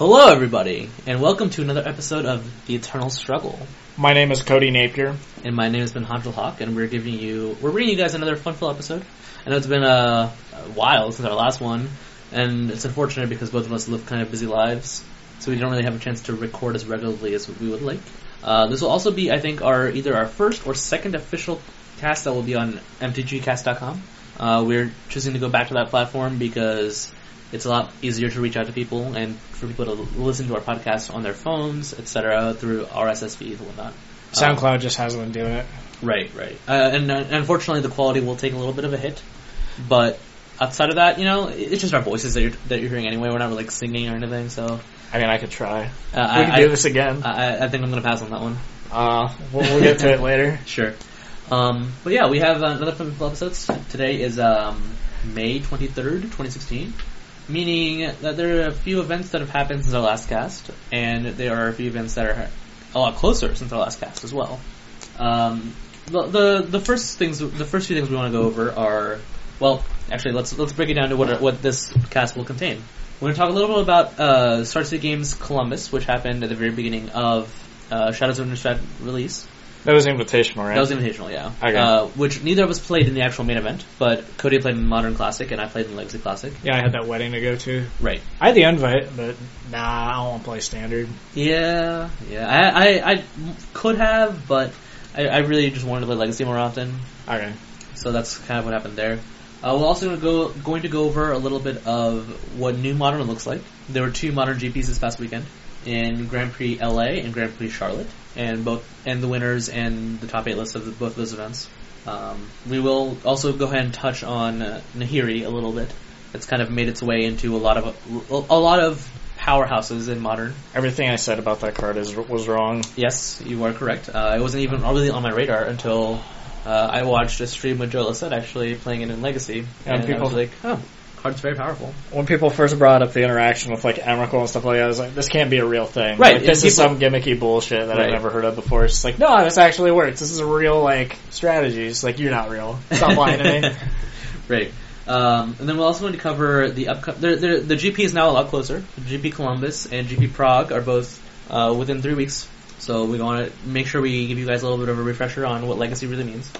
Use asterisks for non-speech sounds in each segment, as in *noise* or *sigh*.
Hello, everybody, and welcome to another episode of The Eternal Struggle. My name is Cody Napier. And my name has been Hanjal Hawk, and we're giving you, we're bringing you guys another fun-filled episode. I know it's been a, a while since our last one, and it's unfortunate because both of us live kind of busy lives, so we don't really have a chance to record as regularly as we would like. Uh, this will also be, I think, our either our first or second official cast that will be on mtgcast.com. Uh, we're choosing to go back to that platform because it's a lot easier to reach out to people and for people to listen to our podcast on their phones, etc., through RSS feeds and whatnot. SoundCloud um, just hasn't been doing it. Right, right. Uh, and uh, unfortunately, the quality will take a little bit of a hit. But outside of that, you know, it's just our voices that you're that you're hearing anyway. We're not really like singing or anything. So, I mean, I could try. Uh, we I, I, do this again. I, I think I'm going to pass on that one. Uh, we'll, we'll get to it later. *laughs* Sure. Um, but yeah, we have another fun episodes. Today is um, May 23rd, 2016 meaning that there are a few events that have happened since our last cast, and there are a few events that are a lot closer since our last cast as well. Um, the, the the first things, the first few things we want to go over are, well, actually, let's let's break it down to what what this cast will contain. We're going to talk a little bit about uh, Star City Games Columbus, which happened at the very beginning of uh, Shadows of Innistrad release. That was invitational, right? That was invitational, yeah. Okay. Uh, which neither of us played in the actual main event, but Cody played in Modern Classic and I played in Legacy Classic. Yeah, I had that wedding to go to. Right. I had the invite, but nah, I don't want to play standard. Yeah, yeah. I, I, I could have, but I, I really just wanted to play Legacy more often. Okay. So that's kind of what happened there. Uh, we're also to go going to go over a little bit of what new modern looks like. There were two modern GPs this past weekend in Grand Prix LA and Grand Prix Charlotte and both and the winners and the top eight lists of the, both of those events. Um, we will also go ahead and touch on uh, Nahiri a little bit. It's kind of made its way into a lot of a, a lot of powerhouses in modern. Everything I said about that card is was wrong. Yes, you are correct. Uh, it wasn't even really on my radar until uh, I watched a stream with Joe Lissette actually playing it in Legacy, and, and people I was like, "Oh, card's very powerful. When people first brought up the interaction with like Emrakul and stuff like that, I was like, this can't be a real thing. Right. Like, this people, is some gimmicky bullshit that right. I've never heard of before. It's just like, no, this actually works. This is a real like strategy. It's like you're not real. Stop lying to me. *laughs* right. Um, and then we're also going to cover the upcoming. The, the GP is now a lot closer. GP Columbus and GP Prague are both uh, within three weeks. So we want to make sure we give you guys a little bit of a refresher on what legacy really means,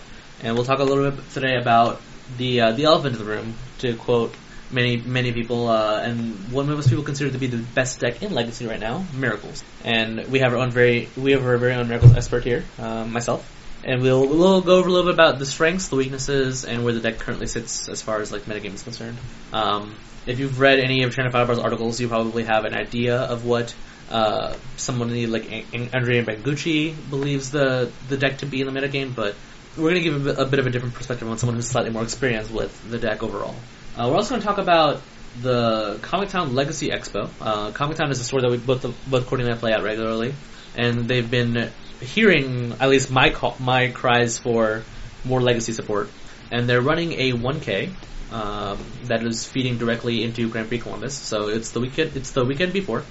and we'll talk a little bit today about the uh, the elephant in the room, to quote many many people uh, and what most people consider to be the best deck in Legacy right now, Miracles. And we have our own very we have our very own Miracles expert here, um, myself, and we'll we'll go over a little bit about the strengths, the weaknesses, and where the deck currently sits as far as like metagame is concerned. Um, if you've read any of ChannelFireball's articles, you probably have an idea of what uh, someone like Andrea Mengucci believes the the deck to be in the metagame, but we're going to give a bit of a different perspective on someone who's slightly more experienced with the deck overall. Uh, we're also going to talk about the Comic Town Legacy Expo. Uh, Comic Town is a store that we both both Courtney and I play at regularly, and they've been hearing at least my call, my cries for more legacy support, and they're running a 1K um, that is feeding directly into Grand Prix Columbus. So it's the weekend it's the weekend before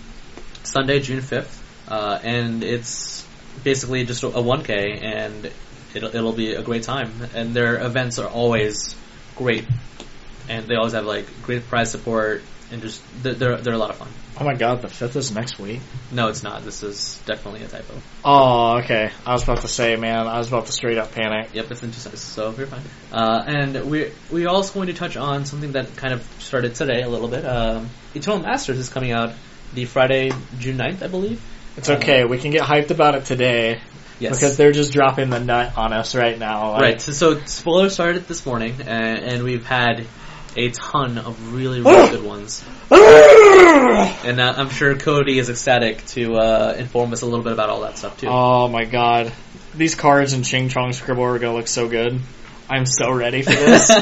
Sunday, June 5th, uh, and it's basically just a 1K, and it'll, it'll be a great time. And their events are always great and they always have like great prize support and just they're they're a lot of fun. Oh my god, the fifth is next week. No, it's not. This is definitely a typo. Oh, okay. I was about to say, man, I was about to straight up panic. Yep, it's in two seconds, so you're fine. Uh, and we we're also going to touch on something that kind of started today a little bit. Um, Eternal Masters is coming out the Friday, June 9th, I believe. It's okay. Um, we can get hyped about it today. Yes. Because they're just dropping the nut on us right now. Like, right. So, so spoilers started this morning, and, and we've had a ton of really, really good ones. *sighs* and uh, I'm sure Cody is ecstatic to uh, inform us a little bit about all that stuff too. Oh my god. These cards in Ching Chong Scribble are going to look so good. I'm so ready for this. *laughs*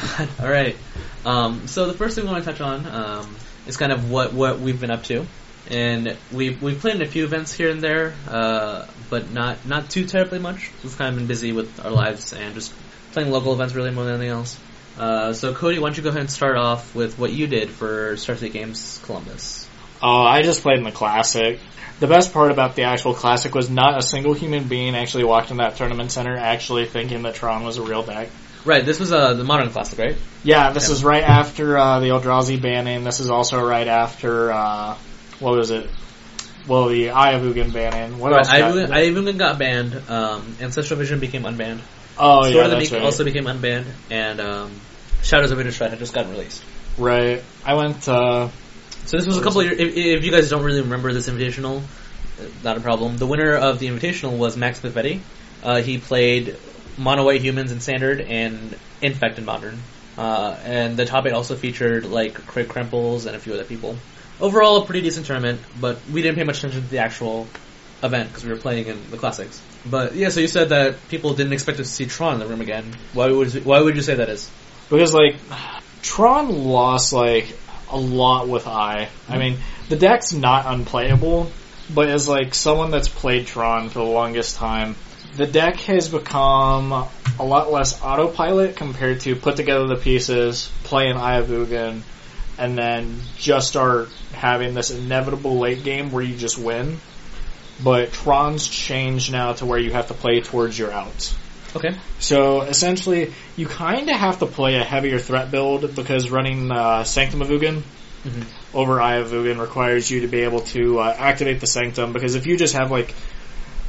*laughs* Alright. Um, so the first thing we want to touch on um, is kind of what, what we've been up to. And we've, we've played in a few events here and there, uh, but not, not too terribly much. We've kind of been busy with our lives and just playing local events really more than anything else. Uh, so Cody, why don't you go ahead and start off with what you did for Star City Games Columbus? Oh, I just played in the classic. The best part about the actual classic was not a single human being actually walked in that tournament center actually thinking that Tron was a real deck. Right. This was uh, the modern classic, right? Yeah, this Yeah. is right after uh, the Eldrazi banning. This is also right after uh, what was it? Well, the Eye of Ugin banning. What else? I got- even, I even got banned. Um, Ancestral Vision became unbanned. Oh Sword yeah, of the Meek right. also became unbanned, and um, Shadows of Innistrad had just gotten released. right. I went. Uh, So this was a couple of years. If, if you guys don't really remember this invitational, uh, not a problem. The winner of the invitational was Max Pivetti. Uh, he played Mono White Humans in Standard and Infect in Modern. Uh, and the top eight also featured like Craig Krempels and a few other people. Overall, a pretty decent tournament, but we didn't pay much attention to the actual event because we were playing in the classics. But yeah, so you said that people didn't expect to see Tron in the room again. Why would why would you say that is? because like Tron lost like a lot with I. I mean, the deck's not unplayable, but as like someone that's played Tron for the longest time, the deck has become a lot less autopilot compared to put together the pieces, play an Eye of Ugin, and then just start having this inevitable late game where you just win. But Tron's changed now to where you have to play towards your outs. Okay. So essentially, you kind of have to play a heavier threat build because running uh, Sanctum of Ugin Mhm. over Eye of Ugin requires you to be able to uh, activate the Sanctum. Because if you just have like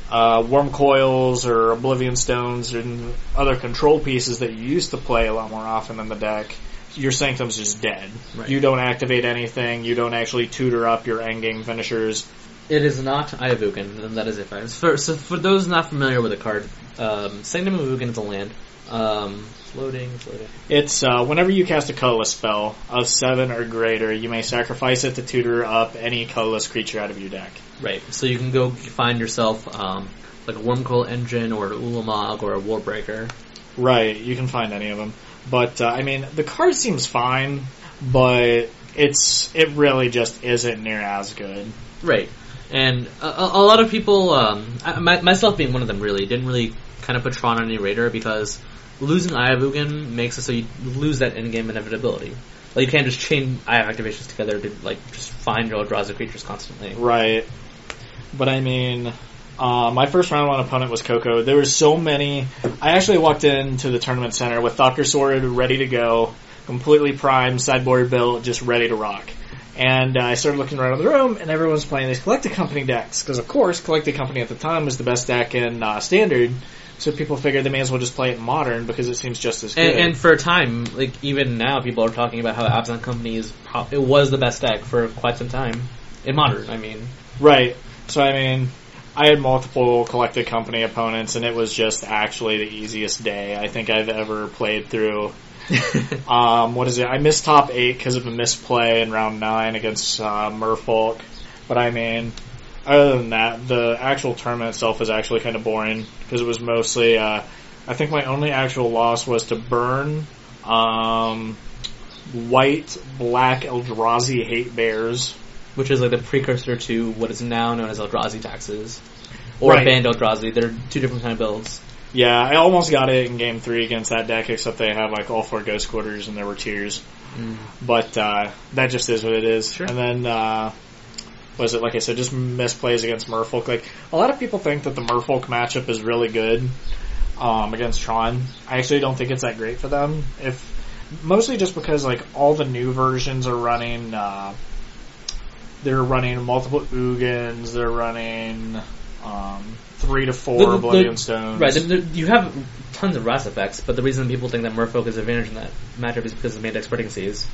uh, Wurmcoils or Oblivion Stones and other control pieces that you used to play a lot more often in the deck, your Sanctum's just dead. Right. You don't activate anything. You don't actually tutor up your endgame finishers. It is not Eye of Ugin, and that is it. For, so for those not familiar with the card, um, Sanctum of Ugin is a land. Um, loading, it's. It's uh, whenever you cast a colorless spell of seven or greater, you may sacrifice it to tutor up any colorless creature out of your deck. Right. So you can go find yourself um, like a Wurmcoil Engine or an Ulamog or a Warbreaker. Right, you can find any of them. But uh, I mean, the card seems fine, but it's it really just isn't near as good. Right. And a, a lot of people, um, I, myself being one of them, really didn't really kind of put Tron on any radar because losing Eye of Ugin makes it so you lose that in-game inevitability. Like you can't just chain Eye activations together to like just find your Eldrazi creatures constantly. Right. But I mean, uh, my first round one opponent was Coco. There were so many. I actually walked into the tournament center with Thopter Sword ready to go, completely primed, sideboard built, just ready to rock. And uh, I started looking around the room, and everyone was playing these Collected Company decks. Because, of course, Collected Company at the time was the best deck in uh, Standard. So people figured they may as well just play it in Modern because it seems just as good. And, and for a time, like even now, people are talking about how Abzan Company is pro- it was the best deck for quite some time in Modern. I mean, Right. So I mean, I had multiple collected company opponents, and it was just actually the easiest day I think I've ever played through. *laughs* Um, what is it? I missed top eight because of a misplay in round nine against uh, Merfolk. But I mean, other than that, the actual tournament itself was actually kind of boring because it was mostly. Uh, I think my only actual loss was to burn um, white, black Eldrazi hate bears. which is like the precursor to what is now known as Eldrazi taxes or Right. banned Eldrazi. They're two different kind of builds. Yeah, I almost got it in game three against that deck, except they have like all four ghost quarters and there were tears. But uh, that just is what it is. Sure. And then uh, was it like I said, just misplays against Merfolk. Like a lot of people think that the Merfolk matchup is really good um, against Tron. I actually don't think it's that great for them. If mostly just because like all the new versions are running. Uh, they're running multiple Ugins. They're running um, three to four The- the- Oblivion Stones. Right, there- there- you have tons of Wrath effects, but the reason people think that Merfolk is advantage in that matchup is because of main deck Spreading Seas.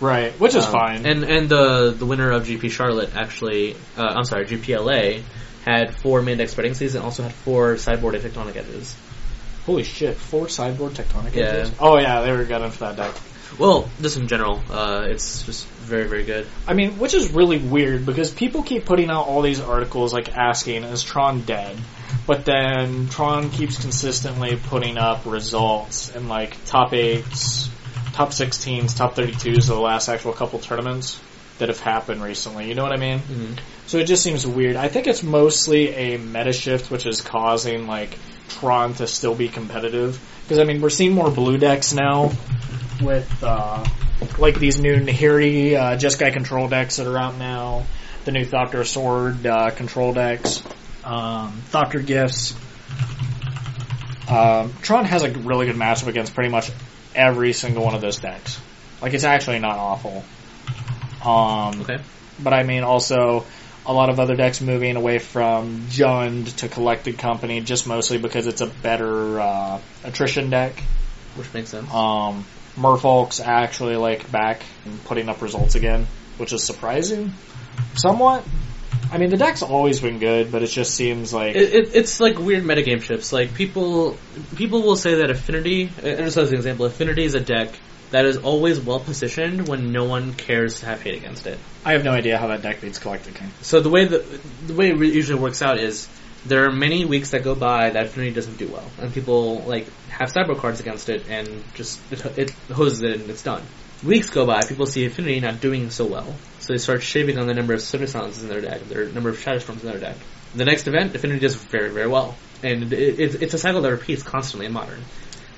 Right, which is Um, fine. And and the the winner of GP Charlotte actually, uh, I'm sorry, GPLA had four main deck Spreading Seas and also had four sideboard tectonic edges. Holy shit, four sideboard tectonic Yeah. edges? Oh yeah, they were good enough for that deck. Well, just in general, uh, it's just very very good. I mean, which is really weird because people keep putting out all these articles like asking, is Tron dead? But then Tron keeps consistently putting up results in like top eights, top 16s, top 32s of the last actual couple tournaments that have happened recently. You know what I mean? Mhm. So it just seems weird. I think it's mostly a meta shift which is causing like Tron to still be competitive. Because I mean, we're seeing more blue decks now with uh, like these new Nahiri uh, Jeskai control decks that are out now. The new Thopter Sword uh, control decks, um, Thopter Gifts. Um, Tron has a really good matchup against pretty much every single one of those decks. Like it's actually not awful. Um, Okay. but I mean also a lot of other decks moving away from Jund to Collected Company just mostly because it's a better uh, attrition deck. Which makes sense. Um, Merfolk's actually like back and putting up results again, which is surprising, somewhat. I mean, the deck's always been good, but it just seems like It, it, it's like weird metagame shifts. Like people, people will say that Affinity. uh, Just as an example, Affinity is a deck that is always well positioned when no one cares to have hate against it. I have no idea how that deck beats Collected King. So the way that the way it usually works out is there are many weeks that go by that Affinity doesn't do well, and people like have cyber cards against it, and just it, it hoses it and it's done. Weeks go by, people see Affinity not doing so well, so they start shaving on the number of Stony Silences in their deck, their number of Shatterstorms in their deck. The next event, Affinity does very very well, and it, it, it's a cycle that repeats constantly in Modern.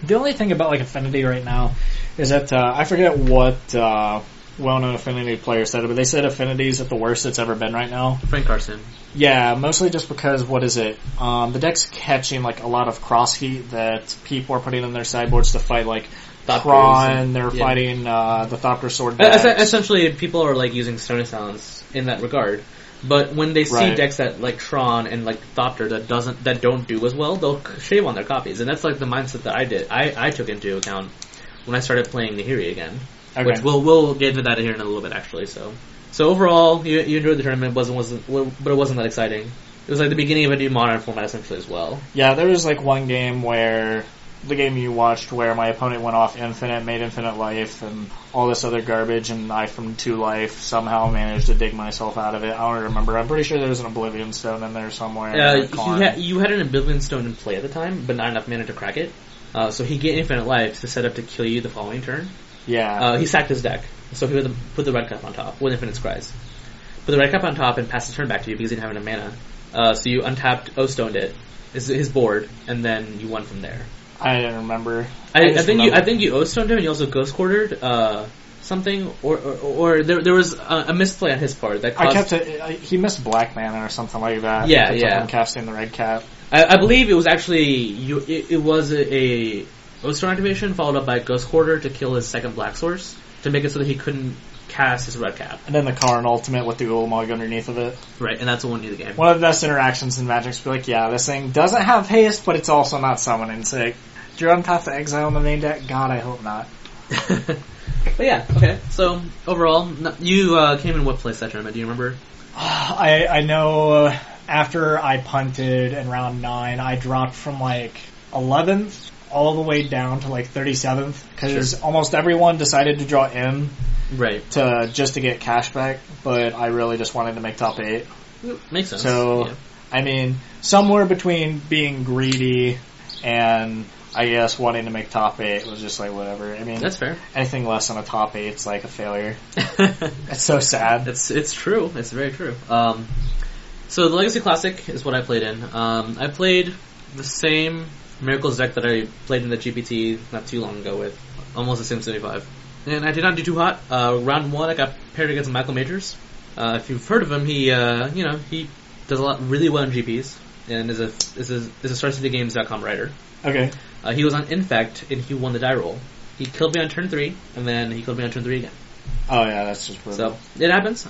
The only thing about like Affinity right now is that uh, I forget what uh, well-known Affinity player said it, but they said Affinity is at the worst it's ever been right now. Frank Karsten. Yeah, mostly just because what is it? Um, the deck's catching like a lot of cross heat that people are putting in their sideboards to fight like Thopters They're yeah. fighting uh, the Thopter sword. Decks. Essentially, people are like using Stony Silence in that regard. But when they see Right. decks that like Tron and like Thopter that doesn't that don't do as well, they'll shave on their copies, and that's like the mindset that I did. I, I took into account when I started playing Nahiri again, Okay. which we'll we'll get into that here in a little bit actually. So so overall, you, you enjoyed the tournament, wasn't wasn't but it wasn't that exciting. It was like the beginning of a new modern format essentially as well. Yeah, there was like one game where the game you watched where my opponent went off infinite, made infinite life, and all this other garbage, and I from two life somehow managed to dig myself out of it. I don't remember. I'm pretty sure there was an Oblivion Stone in there somewhere. Uh, you, you had an Oblivion Stone in play at the time, but not enough mana to crack it. Uh, so he get infinite life to set up to kill you the following turn. yeah. Uh, he sacked his deck, so he would put the red cap on top with infinite scries. Put the red cap on top and pass the turn back to you because he didn't have enough mana. Uh, so you untapped, O stoned it, his, his board, and then you won from there. I didn't remember. I, I, just think you, I think you O stoned him, and you also ghost quartered uh, something, or, or or there there was a, a misplay on his part that I kept it. He missed black mana or something like that. Yeah, yeah. casting the red cap. I, I believe it was actually you. It, it was a, a O-Stone activation followed up by Ghost Quarter to kill his second black source to make it so that he couldn't cast his red cap. And then the Karn ultimate with the Ulamog underneath of it. Right, and that's what won you the game. One of the best interactions in Magic's be like, yeah, this thing doesn't have haste, but it's also not summoning. Sick. Do you untap the exile in the main deck? God, I hope not. *laughs* but yeah, okay. So overall, you uh, came in what place that tournament? Do you remember? *sighs* I I know uh, after I punted in round nine, I dropped from like 11th all the way down to like 37th because almost everyone decided to draw M Right, to just to get cash back, but I really just wanted to make top eight. makes sense. So, yeah. I mean, somewhere between being greedy and I guess wanting to make top eight was just like whatever. I mean, that's fair. anything less than a top eight is like a failure. *laughs* It's so sad. It's it's true. It's very true. Um, so the Legacy Classic is what I played in. Um, I played the same Miracles deck that I played in the GPT not too long ago with almost the same 75. And I did not do too hot. Uh, round one, I got paired against Michael Majors. Uh, if you've heard of him, he uh, you know he does a lot really well in GPs and is a is a is a StarCityGames.com writer. Okay. Uh, he was on Infect and he won the die roll. He killed me on turn three, and then he killed me on turn three again. Oh yeah, that's just brutal. So it happens.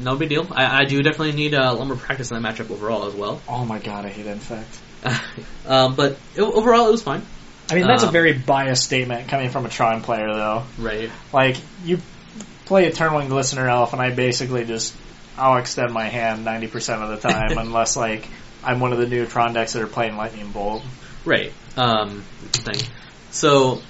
No big deal. I, I do definitely need a lot more practice in that matchup overall as well. Oh my god, I hate infect. *laughs* um, but it, overall, it was fine. I mean, that's a Um, very biased statement coming from a Tron player, though. Right. Like, you play a turn Eternal Glistener Elf, and I basically just I'll extend my hand ninety percent of the time, *laughs* unless like I'm one of the new Tron decks that are playing Lightning Bolt. Right. Um, thing. So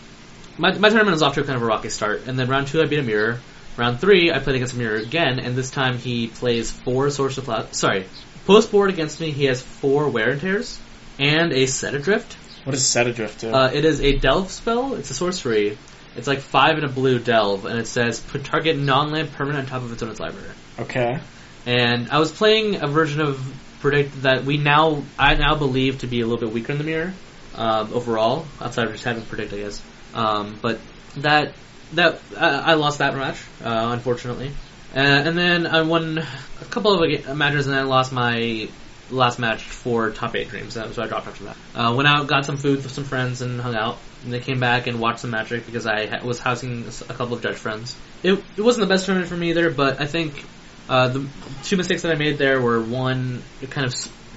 my my tournament was off to kind of a rocky start, and then round two I beat a mirror. Round three I played against a mirror again, and this time he plays four Source of Cloud. Sorry, post board against me he has four Wear and Tears and a Set Adrift. What does Set Adrift do? Uh, it is a delve spell. It's a sorcery. It's like five in a blue delve, and it says put target non-land permanent on top of its opponent's library. okay. And I was playing a version of predict that we now I now believe to be a little bit weaker in the mirror um, overall, outside of just having predict, I guess. Um, but that that I, I lost that match, uh, unfortunately. Uh, and then I won a couple of matches, and then I lost my last match for top eight dreams, so I dropped after that. Uh, went out, got some food with some friends, and hung out. And they came back and watched some Magic because I ha- was housing a couple of judge friends. It, it wasn't the best tournament for me either, but I think uh, the two mistakes that I made there were one, kind of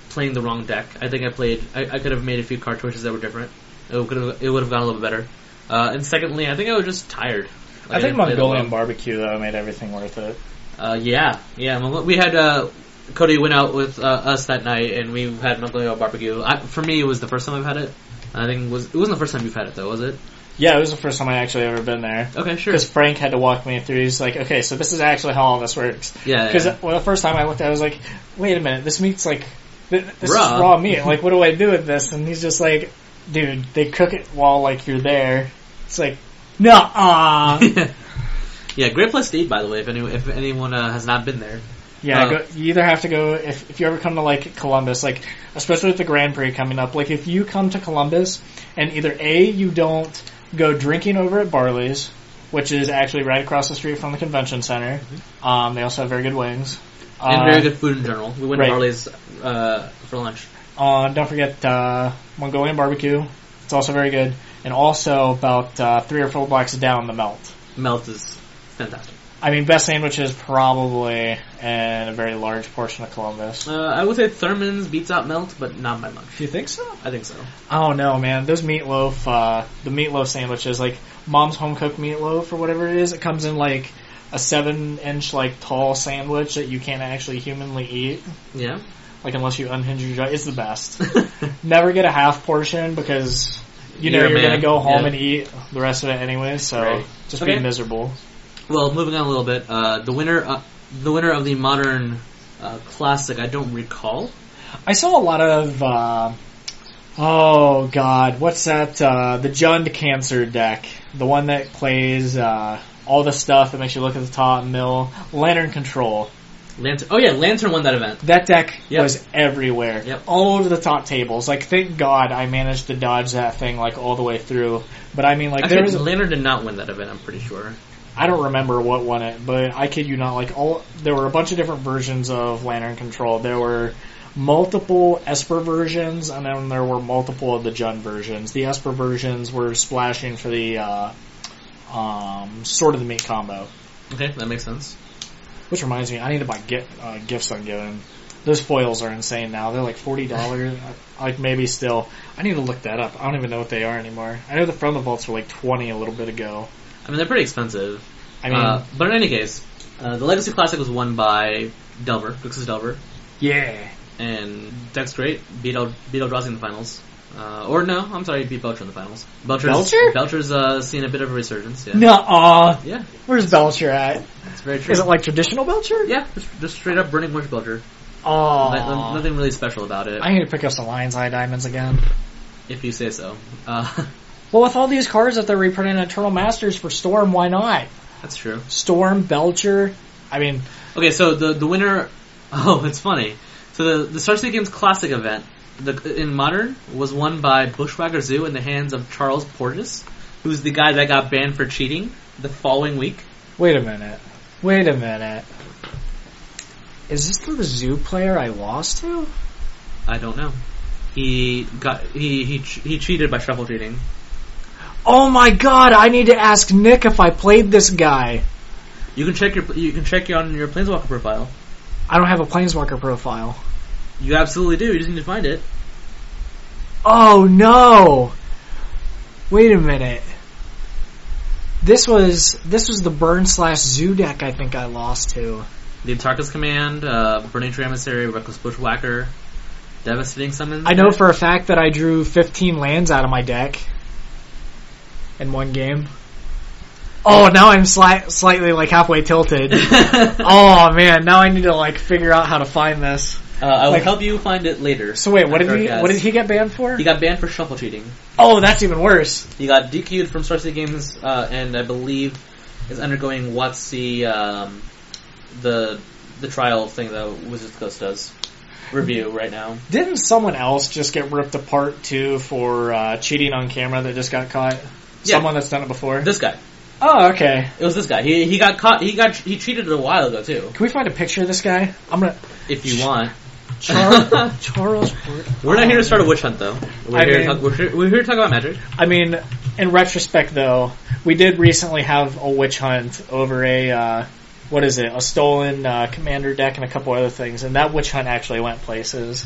playing the wrong deck. I think I played. I, I could have made a few card choices that were different. It could have. It would have gone a little bit better. Uh, and secondly, I think I was just tired. Like, I think didn't play Mongolian well. barbecue though made everything worth it. Uh, yeah, yeah. We had uh, Cody went out with uh, us that night, and we had Mongolian barbecue. I, for me, it was the first time I've had it. I think it was it wasn't the first time you've had it though, was it? Yeah, it was the first time I actually ever been there. Okay, sure. Because Frank had to walk me through. He's like, okay, so this is actually how all this works. Yeah, Because yeah. well, the first time I looked at it, I was like, wait a minute, this meat's like, this Raw. is raw meat. Like, what do I do with this? And he's just like, dude, they cook it while like you're there. It's like, nah. *laughs* yeah, great place to eat, by the way. If any if anyone uh, has not been there, Yeah, Uh, go, you either have to go if if you ever come to like Columbus, like especially with the Grand Prix coming up. Like if you come to Columbus and either a you don't go drinking over at Barley's, which is actually right across the street from the convention center. Um, they also have very good wings. and Uh, very good food in general. We went right. to Barley's uh, for lunch. Uh, don't forget uh, Mongolian barbecue. It's also very good. And also about uh, three or four blocks down, the Melt. Melt is fantastic. I mean, best sandwiches probably in a very large portion of Columbus. Uh, I would say Thurman's beats out Melt, but not by much. You think so? I think so. Oh no, man! Those meatloaf, uh, the meatloaf sandwiches, like mom's home cooked meatloaf or whatever it is, it comes in like a seven inch like tall sandwich that you can't actually humanly eat, Yeah. like unless you unhinge your jaw. It's the best. *laughs* Never get a half portion because you know You're you're, gonna go home yeah. and eat the rest of it anyway. So Right. just Okay. be miserable. Well, moving on a little bit, uh, the winner, uh, the winner of the modern uh, classic, I don't recall. I saw a lot of. Uh, oh God, what's that? Uh, the Jund Cancer deck, the one that plays uh, all the stuff that makes you look at the top mill. Lantern Control. Lantern. Oh yeah, Lantern won that event. That deck Yep. was everywhere, Yep. all over the top tables. Like, thank God I managed to dodge that thing like all the way through. But I mean, like, there Actually, was. Lantern did not win that event. I'm pretty sure. I don't remember what won it, but I kid you not, like all there were a bunch of different versions of Lantern Control. There were multiple Esper versions, and then there were multiple of the Jund versions. The Esper versions were splashing for the uh, um, Sword of the Meek combo. Okay, that makes sense. Which reminds me, I need to buy get, uh, Gifts Ungiven. Those foils are insane now. They're like forty dollars, *laughs* like maybe still. I need to look that up. I don't even know what they are anymore. I know the From the Vaults were like twenty a little bit ago. I mean, they're pretty expensive. I mean, uh, but in any case, uh, the Legacy Classic was won by Delver, Grixis Delver, yeah. and that's great. Beat El- beat Eldrazi in the finals. Uh, or no, I'm sorry, beat Belcher in the finals. Belcher's, Belcher? Belcher's uh, seen a bit of a resurgence. Yeah, Nuh-uh. yeah, Where's Belcher at? it's very true. Is it like traditional Belcher? yeah, just, just straight up Burning Wish Belcher. Oh. No- Nothing really special about it, I need to pick up some Lion's Eye Diamonds again. if you say so. Uh, *laughs* Well, with all these cards that they're reprinting in Eternal Masters for Storm, why not? that's true. Storm, Belcher. I mean, Okay, so the the winner. *laughs* Oh, it's funny. So the the Star City Games Classic event the, in Modern was won by Bushwhacker Zoo in the hands of Charles Portis, who's the guy that got banned for cheating the following week. wait a minute. Wait a minute. Is this the zoo player I lost to? I don't know. He got he he he cheated by shuffle cheating. Oh my god, I need to ask Nick if I played this guy. You can check your you can check on your Planeswalker profile. I don't have a Planeswalker profile. You absolutely do. You just need to find it. Oh no! Wait a minute. This was this was the burn slash zoo deck I think I lost to. The Atarka's Command, uh, Burning Tree Emissary, Reckless Bushwhacker, Devastating Summons. I know for a fact that I drew 15 lands out of my deck in one game. Oh, now I'm sli- slightly like halfway tilted. *laughs* oh man, now I need to like figure out how to find this. Uh, I will Like- help you find it later. So wait, what did he what did he get banned for? He got banned for shuffle cheating. Oh, that's even worse. He got DQ'd from Star City Games, uh, and I believe is undergoing what's the um, the the trial thing that Wizards Coast does review right now. Didn't someone else just get ripped apart too for uh, cheating on camera that just got caught? Yeah. Someone that's done it before. This guy. oh, okay. It was this guy. He he got caught. He got he cheated a while ago too. Can we find a picture of this guy? I'm gonna. If you want, Char- Charles. *laughs* We're not here to start a witch hunt, though. We're, I here, mean- to talk, we're, here, we're here to talk about magic. I mean, in retrospect, though, we did recently have a witch hunt over a uh, what is it? A stolen uh, commander deck and a couple other things, and that witch hunt actually went places.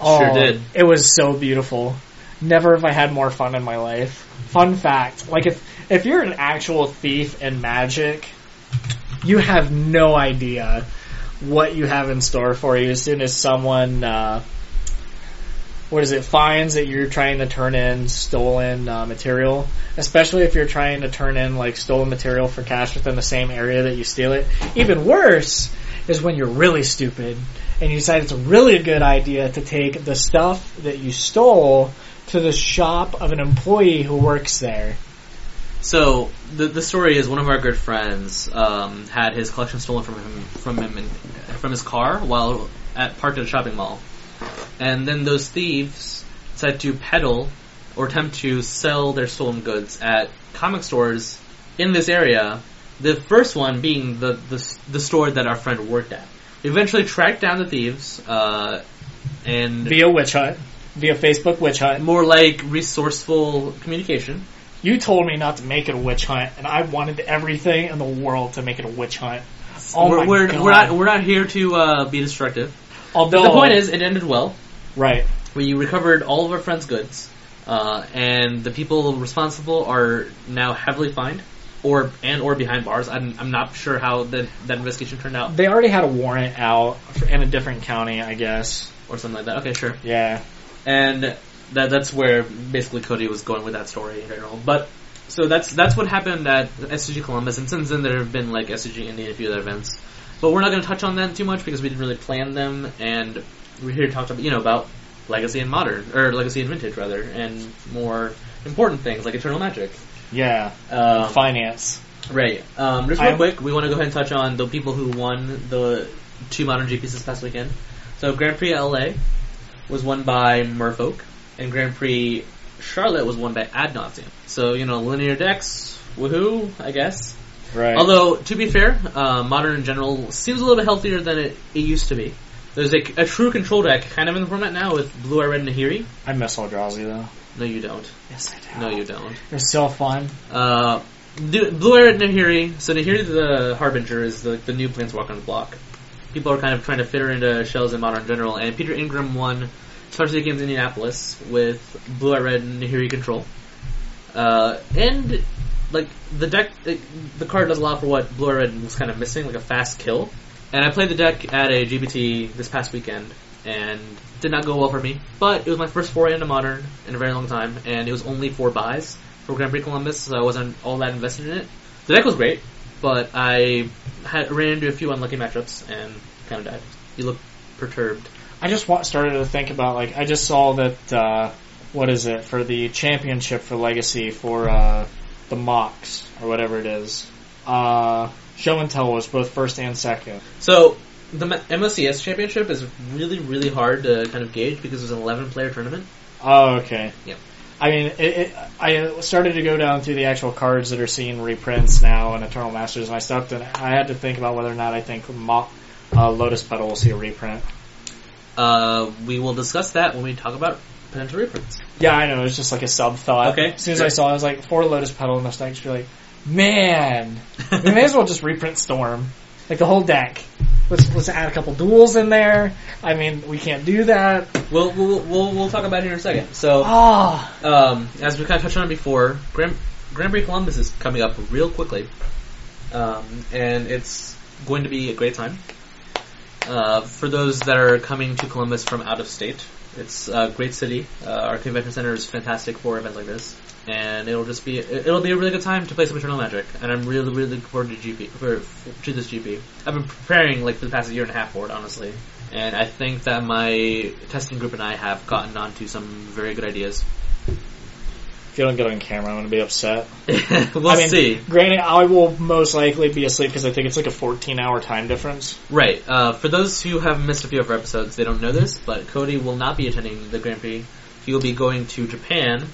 Sure did. It was so beautiful. Never have I had more fun in my life. Fun fact: like if if you're an actual thief in Magic, you have no idea what you have in store for you as soon as someone. Uh, what is it? Finds that you're trying to turn in stolen uh, material, especially if you're trying to turn in like stolen material for cash within the same area that you steal it. Even worse is when you're really stupid and you decide it's a really good idea to take the stuff that you stole to the shop of an employee who works there. So the the story is one of our good friends um, had his collection stolen from him from him in, from his car while at parked at a shopping mall, and then those thieves decided to peddle or attempt to sell their stolen goods at comic stores in this area. The first one being the the, the store that our friend worked at. We eventually tracked down the thieves uh, and Via witch hunt. Via Facebook witch hunt. more like resourceful communication. You told me not to make it a witch hunt, and I wanted everything in the world to make it a witch hunt. Oh we're, my we're, God. we're not we're not here to uh, be destructive. Although But the point is, it ended well. right. We recovered all of our friends' goods, uh, and the people responsible are now heavily fined, or and or behind bars. I'm, I'm not sure how that that investigation turned out, They already had a warrant out for, in a different county, I guess. or something like that. Okay, sure. Yeah. And that that's where basically Cody was going with that story in general. But so that's that's what happened at SCG Columbus, and since then there have been like SCG Indy and a few other events. But we're not going to touch on that too much because we didn't really plan them, and we're here to talk about you know about legacy and modern or legacy and vintage rather, and more important things like Eternal Magic. Yeah. Um, Finance. Right. Um, just real I'm- quick, we want to go ahead and touch on the people who won the two modern GPs this past weekend. So Grand Prix LA was won by Merfolk, and Grand Prix Charlotte was won by Ad. So you know, linear decks, woohoo, I guess. Right. Although to be fair, uh, modern in general seems a little bit healthier than it, it used to be. There's a, a true control deck kind of in the format now with Blue Eye Red Nahiri. I miss Eldrazi though. No, you don't. Yes, I do. No, you don't. They're so fun. Uh, Blue Eye Red Nahiri. So Nahiri the Harbinger is the, the new Planeswalker on the block. People are kind of trying to fit her into shells in modern general, and Peter Ingram won Star City Games Indianapolis with Blue Eye Red Nahiri control. Uh, and like the deck, the card does a lot for what Blue Eye Red was kind of missing, like a fast kill. And I played the deck at a GPT this past weekend, and did not go well for me. But it was my first foray into Modern in a very long time, and it was only four buys for Grand Prix Columbus, so I wasn't all that invested in it. The deck was great, but I had ran into a few unlucky matchups and kind of died. You look perturbed. I just wa- started to think about like I just saw that uh, what is it for the championship for Legacy for uh, the MOCS or whatever it is. Uh, show and tell was both first and second. So the MOCS championship is really, really hard to kind of gauge because it's an 11 player tournament. Oh, okay. Yep. I mean, it, it, I started to go down through the actual cards that are seeing reprints now in Eternal Masters, and I stopped and I had to think about whether or not I think Mo- uh, Lotus Petal will see a reprint. Uh, we will discuss that when we talk about potential reprints. Yeah, I know. It was just like a sub thought. Okay, As soon as sure. I saw, it, I was like, four Lotus Petal in this deck. Be like, man, we may as well just reprint Storm, like the whole deck. Let's let's add a couple duels in there. I mean, we can't do that. We'll, we'll, we'll, we'll talk about it here in a second. So, Ah, um, as we kind of touched on before, Grand, Grand Prix Columbus is coming up real quickly. Um, and it's going to be a great time. Uh, for those that are coming to Columbus from out of state, it's a great city. Uh, our convention center is fantastic for events like this, and it'll just be it'll be a really good time to play some Eternal Magic. And I'm really really looking forward to GP for, for to this GP. I've been preparing like for the past year and a half for it, honestly, and I think that my testing group and I have gotten onto some very good ideas. If you don't get on camera, I'm going to be upset. *laughs* we'll I mean, see. Granted, I will most likely be asleep because I think it's like a 14 hour time difference. Right. Uh, for those who have missed a few of our episodes, they don't know this, but Cody will not be attending the Grand Prix. He will be going to Japan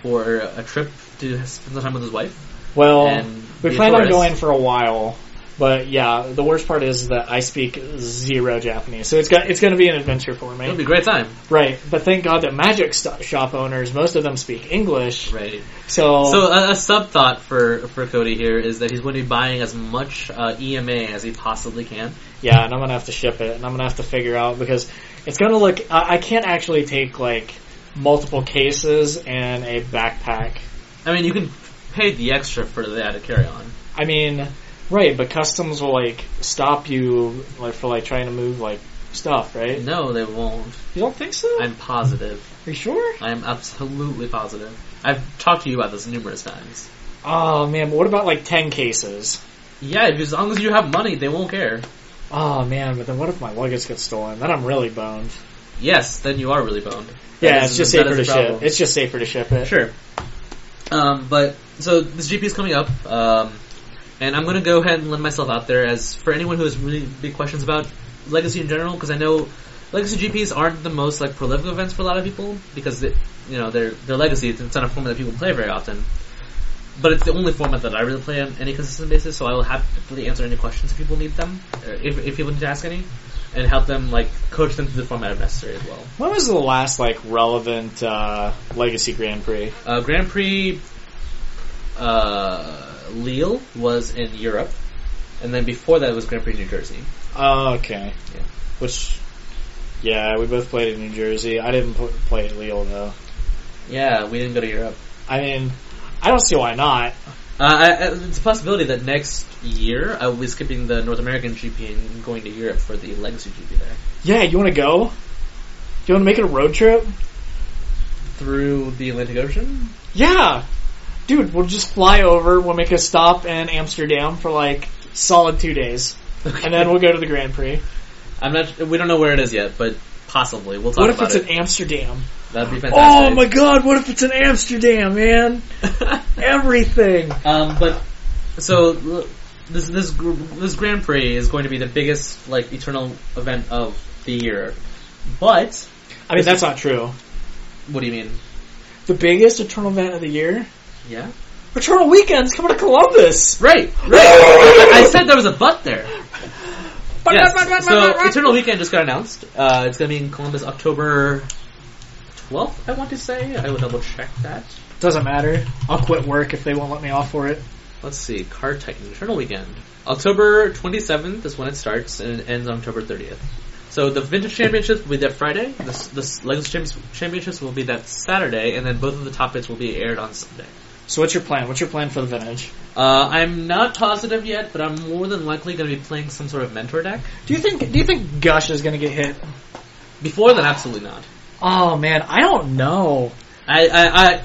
for a trip to spend some time with his wife. Well, we plan on going for a while, But yeah, the worst part is that I speak zero Japanese, so it's got it's going to be an adventure for me. It'll be a great time. Right, but thank God that Magic st- Shop owners, most of them speak English. Right. So, So a, a sub thought for for Cody here is that he's going to be buying as much uh, EMA as he possibly can. yeah, and I'm gonna have to ship it, and I'm gonna have to figure out because it's gonna look. I, I can't actually take like multiple cases and a backpack. I mean, you can pay the extra for that to carry on. I mean, right, but customs will like stop you like for like trying to move like stuff, right? No, they won't. You don't think so? I'm positive. Are you sure? I'm absolutely positive. I've talked to you about this numerous times. Oh man, but what about like ten cases? Yeah, as long as you have money, they won't care. Oh man, but then what if my luggage gets stolen? Then I'm really boned. Yes, then you are really boned. Yeah, That it's just safer to ship. It's just safer to ship it. Sure. Um, but so this GP is coming up, um, and I'm going to go ahead and let myself out there as for anyone who has really big questions about Legacy in general, because I know Legacy GPs aren't the most like prolific events for a lot of people because it, you know they're they're Legacy. It's not a format that people play very often. But it's the only format that I really play on any consistent basis, so I will happily answer any questions if people need them, or if, if people need to ask any, and help them like coach them through the format if necessary as well. When was the last like relevant uh, Legacy Grand Prix? Uh, Grand Prix uh, Lille was in Europe, and then before that was Grand Prix New Jersey. Oh, okay. Yeah. Which, yeah, we both played in New Jersey. I didn't pl- play at Lille though. Yeah, we didn't go to Europe. I mean, I don't see why not. Uh, I, I, it's a possibility that next year I will be skipping the North American GP and going to Europe for the Legacy GP there Yeah, you want to go? You want to make it a road trip? through the Atlantic Ocean. Yeah, dude, we'll just fly over. We'll make a stop in Amsterdam for like solid two days, and then we'll go to the Grand Prix. I'm not. We don't know where it is yet, but possibly we'll talk about it. What if it's it. in Amsterdam? That'd be fantastic. Oh my god, what if it's in Amsterdam, man? *laughs* Everything. Um, but so this this this Grand Prix is going to be the biggest like eternal event of the year. But I mean, that's not true. what do you mean? The biggest Eternal event of the year? Yeah, Eternal Weekend's coming to Columbus! right, right. I said there was a butt there. Yes. So Eternal Weekend just got announced. Uh, it's going to be in Columbus, October twelfth. I want to say. I will double check that. Doesn't matter. I'll quit work if they won't let me off for it. Let's see. Card Titan Eternal Weekend. October 27th is when it starts and it ends on October 30th. So the Vintage Championships will be that Friday. The, the Legacy Championships will be that Saturday, and then both of the top eights will be aired on Sunday. So what's your plan? What's your plan for the vintage? Uh, I'm not positive yet, but I'm more than likely going to be playing some sort of mentor deck. Do you think do you think Gush is gonna get hit? Before then, absolutely not. Oh man, I don't know. I, I, I,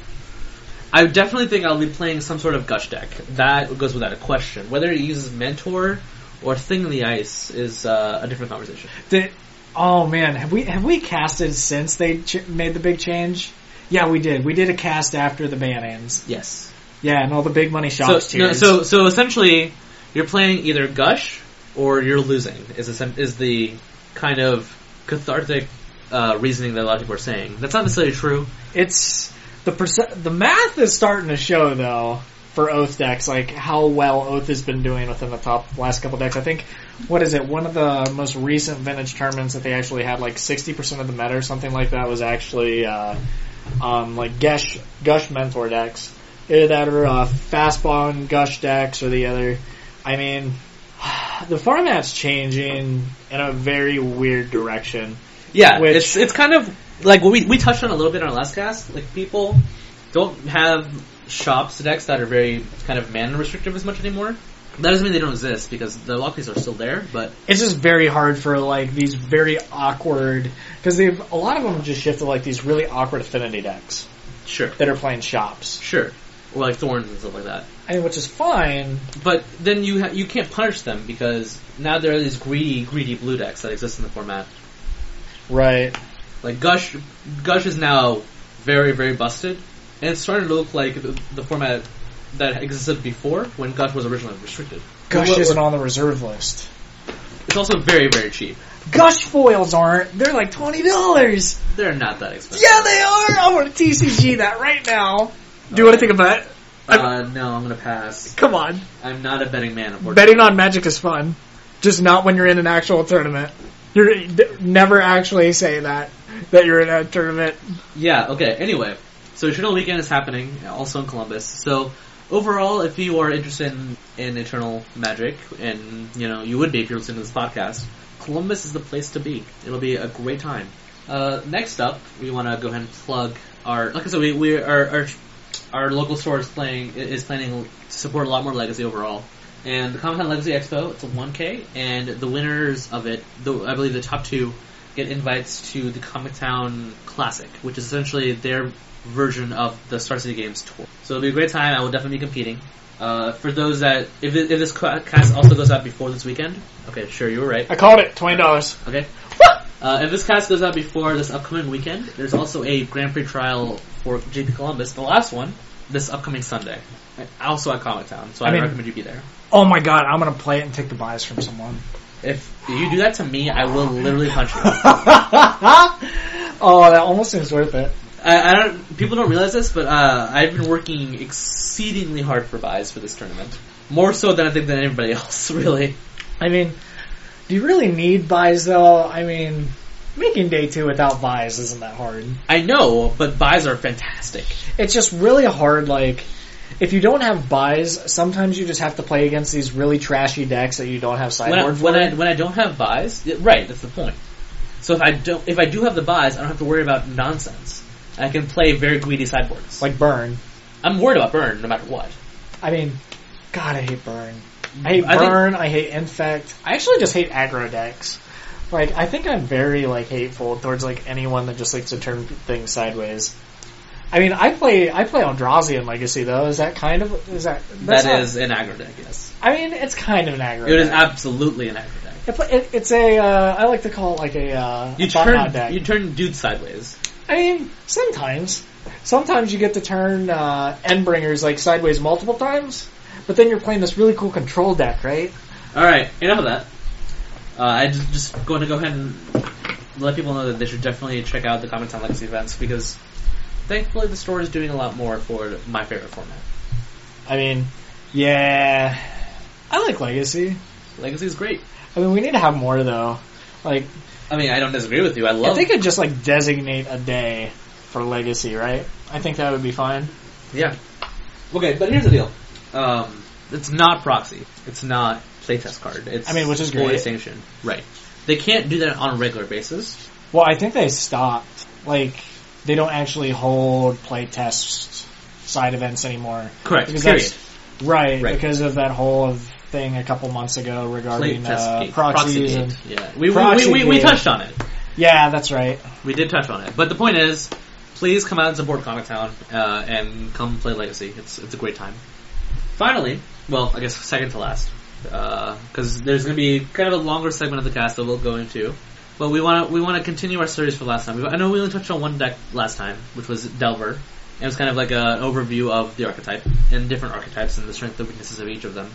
I definitely think I'll be playing some sort of Gush deck. That goes without a question. Whether it uses mentor or Thing in the Ice is uh, a different conversation. Did, oh man, have we have we casted since they ch- made the big change? Yeah, we did. We did a cast after the ban ends. Yes. Yeah, and all the big money So, shops no, so, so essentially, you're playing either Gush or you're losing. Is the, is the kind of cathartic uh, reasoning that a lot of people are saying. That's not necessarily true. it's the perce- the math is starting to show though for Oath decks, like how well Oath has been doing within the top last couple decks. I think what is it? One of the most recent vintage tournaments that they actually had like sixty percent of the meta or something like that was actually uh, um, like Gush Gush mentor decks. Either that or uh, fastball and Gush decks or the other. I mean, *sighs* the format's changing in a very weird direction. Yeah, Which- it's it's kind of like what we we touched on a little bit in our last cast. Like people don't have shops decks that are very kind of mana restrictive as much anymore. That doesn't mean they don't exist because the lockies are still there, but it's just very hard for like these very awkward because they've a lot of them just shifted like these really awkward affinity decks sure, that are playing shops. sure, or like thorns and stuff like that. I mean, which is fine. But then you ha- you can't punish them because now there are these greedy greedy blue decks that exist in the format. Right. Like Gush, Gush is now very very busted, and it's starting to look like the, the format that existed before when Gush was originally restricted. Gush What- isn't on the reserve list. It's also very very cheap. Gush foils aren't. They're like twenty dollars. They're not that expensive. Yeah, they are. I want to TCG that right now. Do you want to think about it? Uh, no, I'm gonna pass. Come on. I'm not a betting man. Unfortunately. Betting on Magic is fun, just not when you're in an actual tournament. You're d- never actually say that that you're in a tournament. Yeah, okay. Anyway, so Eternal Weekend is happening, also in Columbus. So, overall, if you are interested in, in Eternal Magic, and, you know, you would be if you're listening to this podcast, Columbus is the place to be. It'll be a great time. Uh, next up, we want to go ahead and plug our, like I said, we, we our, our, our local store is playing, is planning to support a lot more Legacy overall. And the Comic Con Legacy Expo, it's a 1K, and the winners of it, the, I believe the top two, get invites to the Comic Town Classic, which is essentially their version of the Star City Games tour. So it'll be a great time. I will definitely be competing. Uh, for those that, if, it, if this ca- cast also goes out before this weekend, okay, sure, you were right. I called it twenty dollars. Okay. Uh, if this cast goes out before this upcoming weekend, there's also a Grand Prix trial for GP Columbus, the last one, this upcoming Sunday. Also at Comic Town, so I, I mean- recommend you be there. Oh my god, I'm gonna play it and take the buys from someone. If you do that to me, I will literally punch you. *laughs* oh, that almost seems worth it. I, I don't. People don't realize this, but uh, I've been working exceedingly hard for buys for this tournament. More so than I think than anybody *laughs* else, really. I mean, do you really need buys though? I mean, making day two without buys isn't that hard. I know, but buys are fantastic. It's just really hard. Like, if you don't have buys, sometimes you just have to play against these really trashy decks that you don't have When I, sideboard for. when I when I don't have buys, right? That's the point. So if I don't, if I do have the buys, I don't have to worry about nonsense. I can play very greedy sideboards. like burn. I'm worried about burn no matter what. I mean, God, I hate burn. I hate I think- burn. I hate infect. I actually just hate aggro decks. Like, I think I'm very like hateful towards like anyone that just likes to turn things sideways. I mean, I play I play Eldrazi in Legacy though. Is that kind of is that that's That not- is an aggro deck, yes. I mean, it's kind of an aggro. It is deck. absolutely an aggro deck. It's, it, it's a uh, I like to call it like a uh, You a turn deck. you turn dudes sideways. I mean, sometimes. Sometimes you get to turn uh, Endbringers like sideways multiple times, but then you're playing this really cool control deck, right? All right, enough of that. Uh, I just, just going to go ahead and let people know that they should definitely check out the Comic Town Legacy events because thankfully the store is doing a lot more for my favorite format. I mean, yeah, I like Legacy. Legacy is great. I mean, we need to have more though. Like, I mean, I don't disagree with you. I love. if they could just like designate a day for Legacy, right? I think that would be fine. Yeah. Okay, but here's the deal. Um, it's not proxy. It's not playtest card. It's I mean, which is fully great. sanctioned. Right. They can't do that on a regular basis. Well, I think they stopped. Like, they don't actually hold playtest side events anymore. Correct. Because Period. that's- Right, Right. because of that whole thing a couple months ago regarding uh, proxies. And. Yeah. We, we, we, we, touched on it. yeah, that's right. We did touch on it. But the point is, please come out and support Comic Town uh, and come play Legacy. It's it's a great time. Finally, well, I guess second to last, because there's going to be kind of a longer segment of the cast that we'll go into. But we want to we want to continue our series for last time. I know we only touched on one deck last time, which was Delver. It was kind of like an overview of the archetype and different archetypes and the strengths and weaknesses of each of them.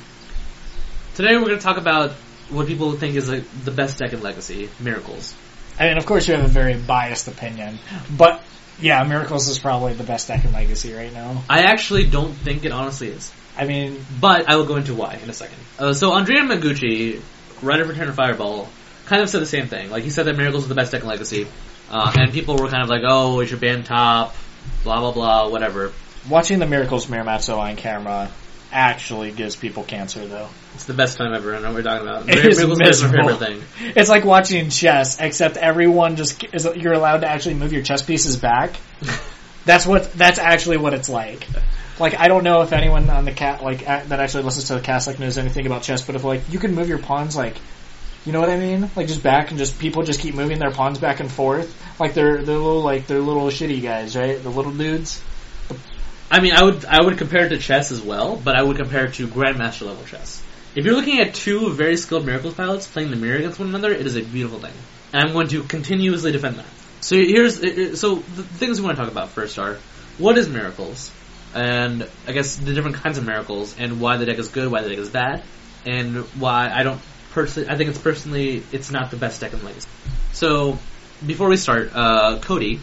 Today we're going to talk about what people think is like the best deck in Legacy, Miracles. I mean, of course, you have a very biased opinion, but yeah, Miracles is probably the best deck in Legacy right now. I actually don't think it honestly is. I mean, But I will go into why in a second. Uh, so Andrea Mengucci, writer for ChannelFireball, kind of said the same thing. Like he said that Miracles is the best deck in Legacy, uh, and people were kind of like, "Oh, we should ban top, blah blah blah, whatever." watching the Miracles Mirror Matzo on camera actually gives people cancer, though. It's the best time ever. I know what we're talking about. It is my miserable. favorite thing. It's like watching chess, except everyone just is. You're allowed to actually move your chess pieces back. *laughs* That's what. That's actually what it's like. Like I don't know if anyone on the cat like that actually listens to the cast like knows anything about chess, but if like you can move your pawns like, you know what I mean? Like just back and just people just keep moving their pawns back and forth. Like they're they're little like they're little shitty guys, right? The little dudes. I mean, I would I would compare it to chess as well, but I would compare it to Grandmaster level chess. If you're looking at two very skilled Miracles pilots playing the mirror against one another, it is a beautiful thing, and I'm going to continuously defend that. So here's uh, uh, so the things we want to talk about first are what is Miracles, and I guess the different kinds of Miracles, and why the deck is good, why the deck is bad, and why I don't personally I think it's personally it's not the best deck in Legacy. So before we start, uh, Cody,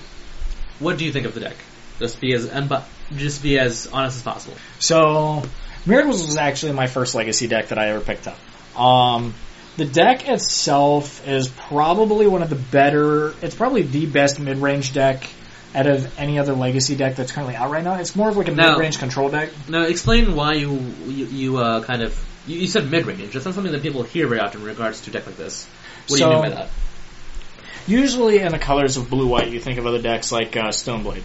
what do you think of the deck? Just be as unbi- just be as honest as possible. So, Miracles was actually my first Legacy deck that I ever picked up. Um, the deck itself is probably one of the better. It's probably the best mid-range deck out of any other Legacy deck that's currently out right now. It's more of like a Now- mid-range control deck. Now, explain why you you, you uh, kind of you, you said mid range. That's not something that people hear very often in regards to a deck like this. What do you mean by that? Usually in the colors of blue-white, you think of other decks like uh, Stoneblade.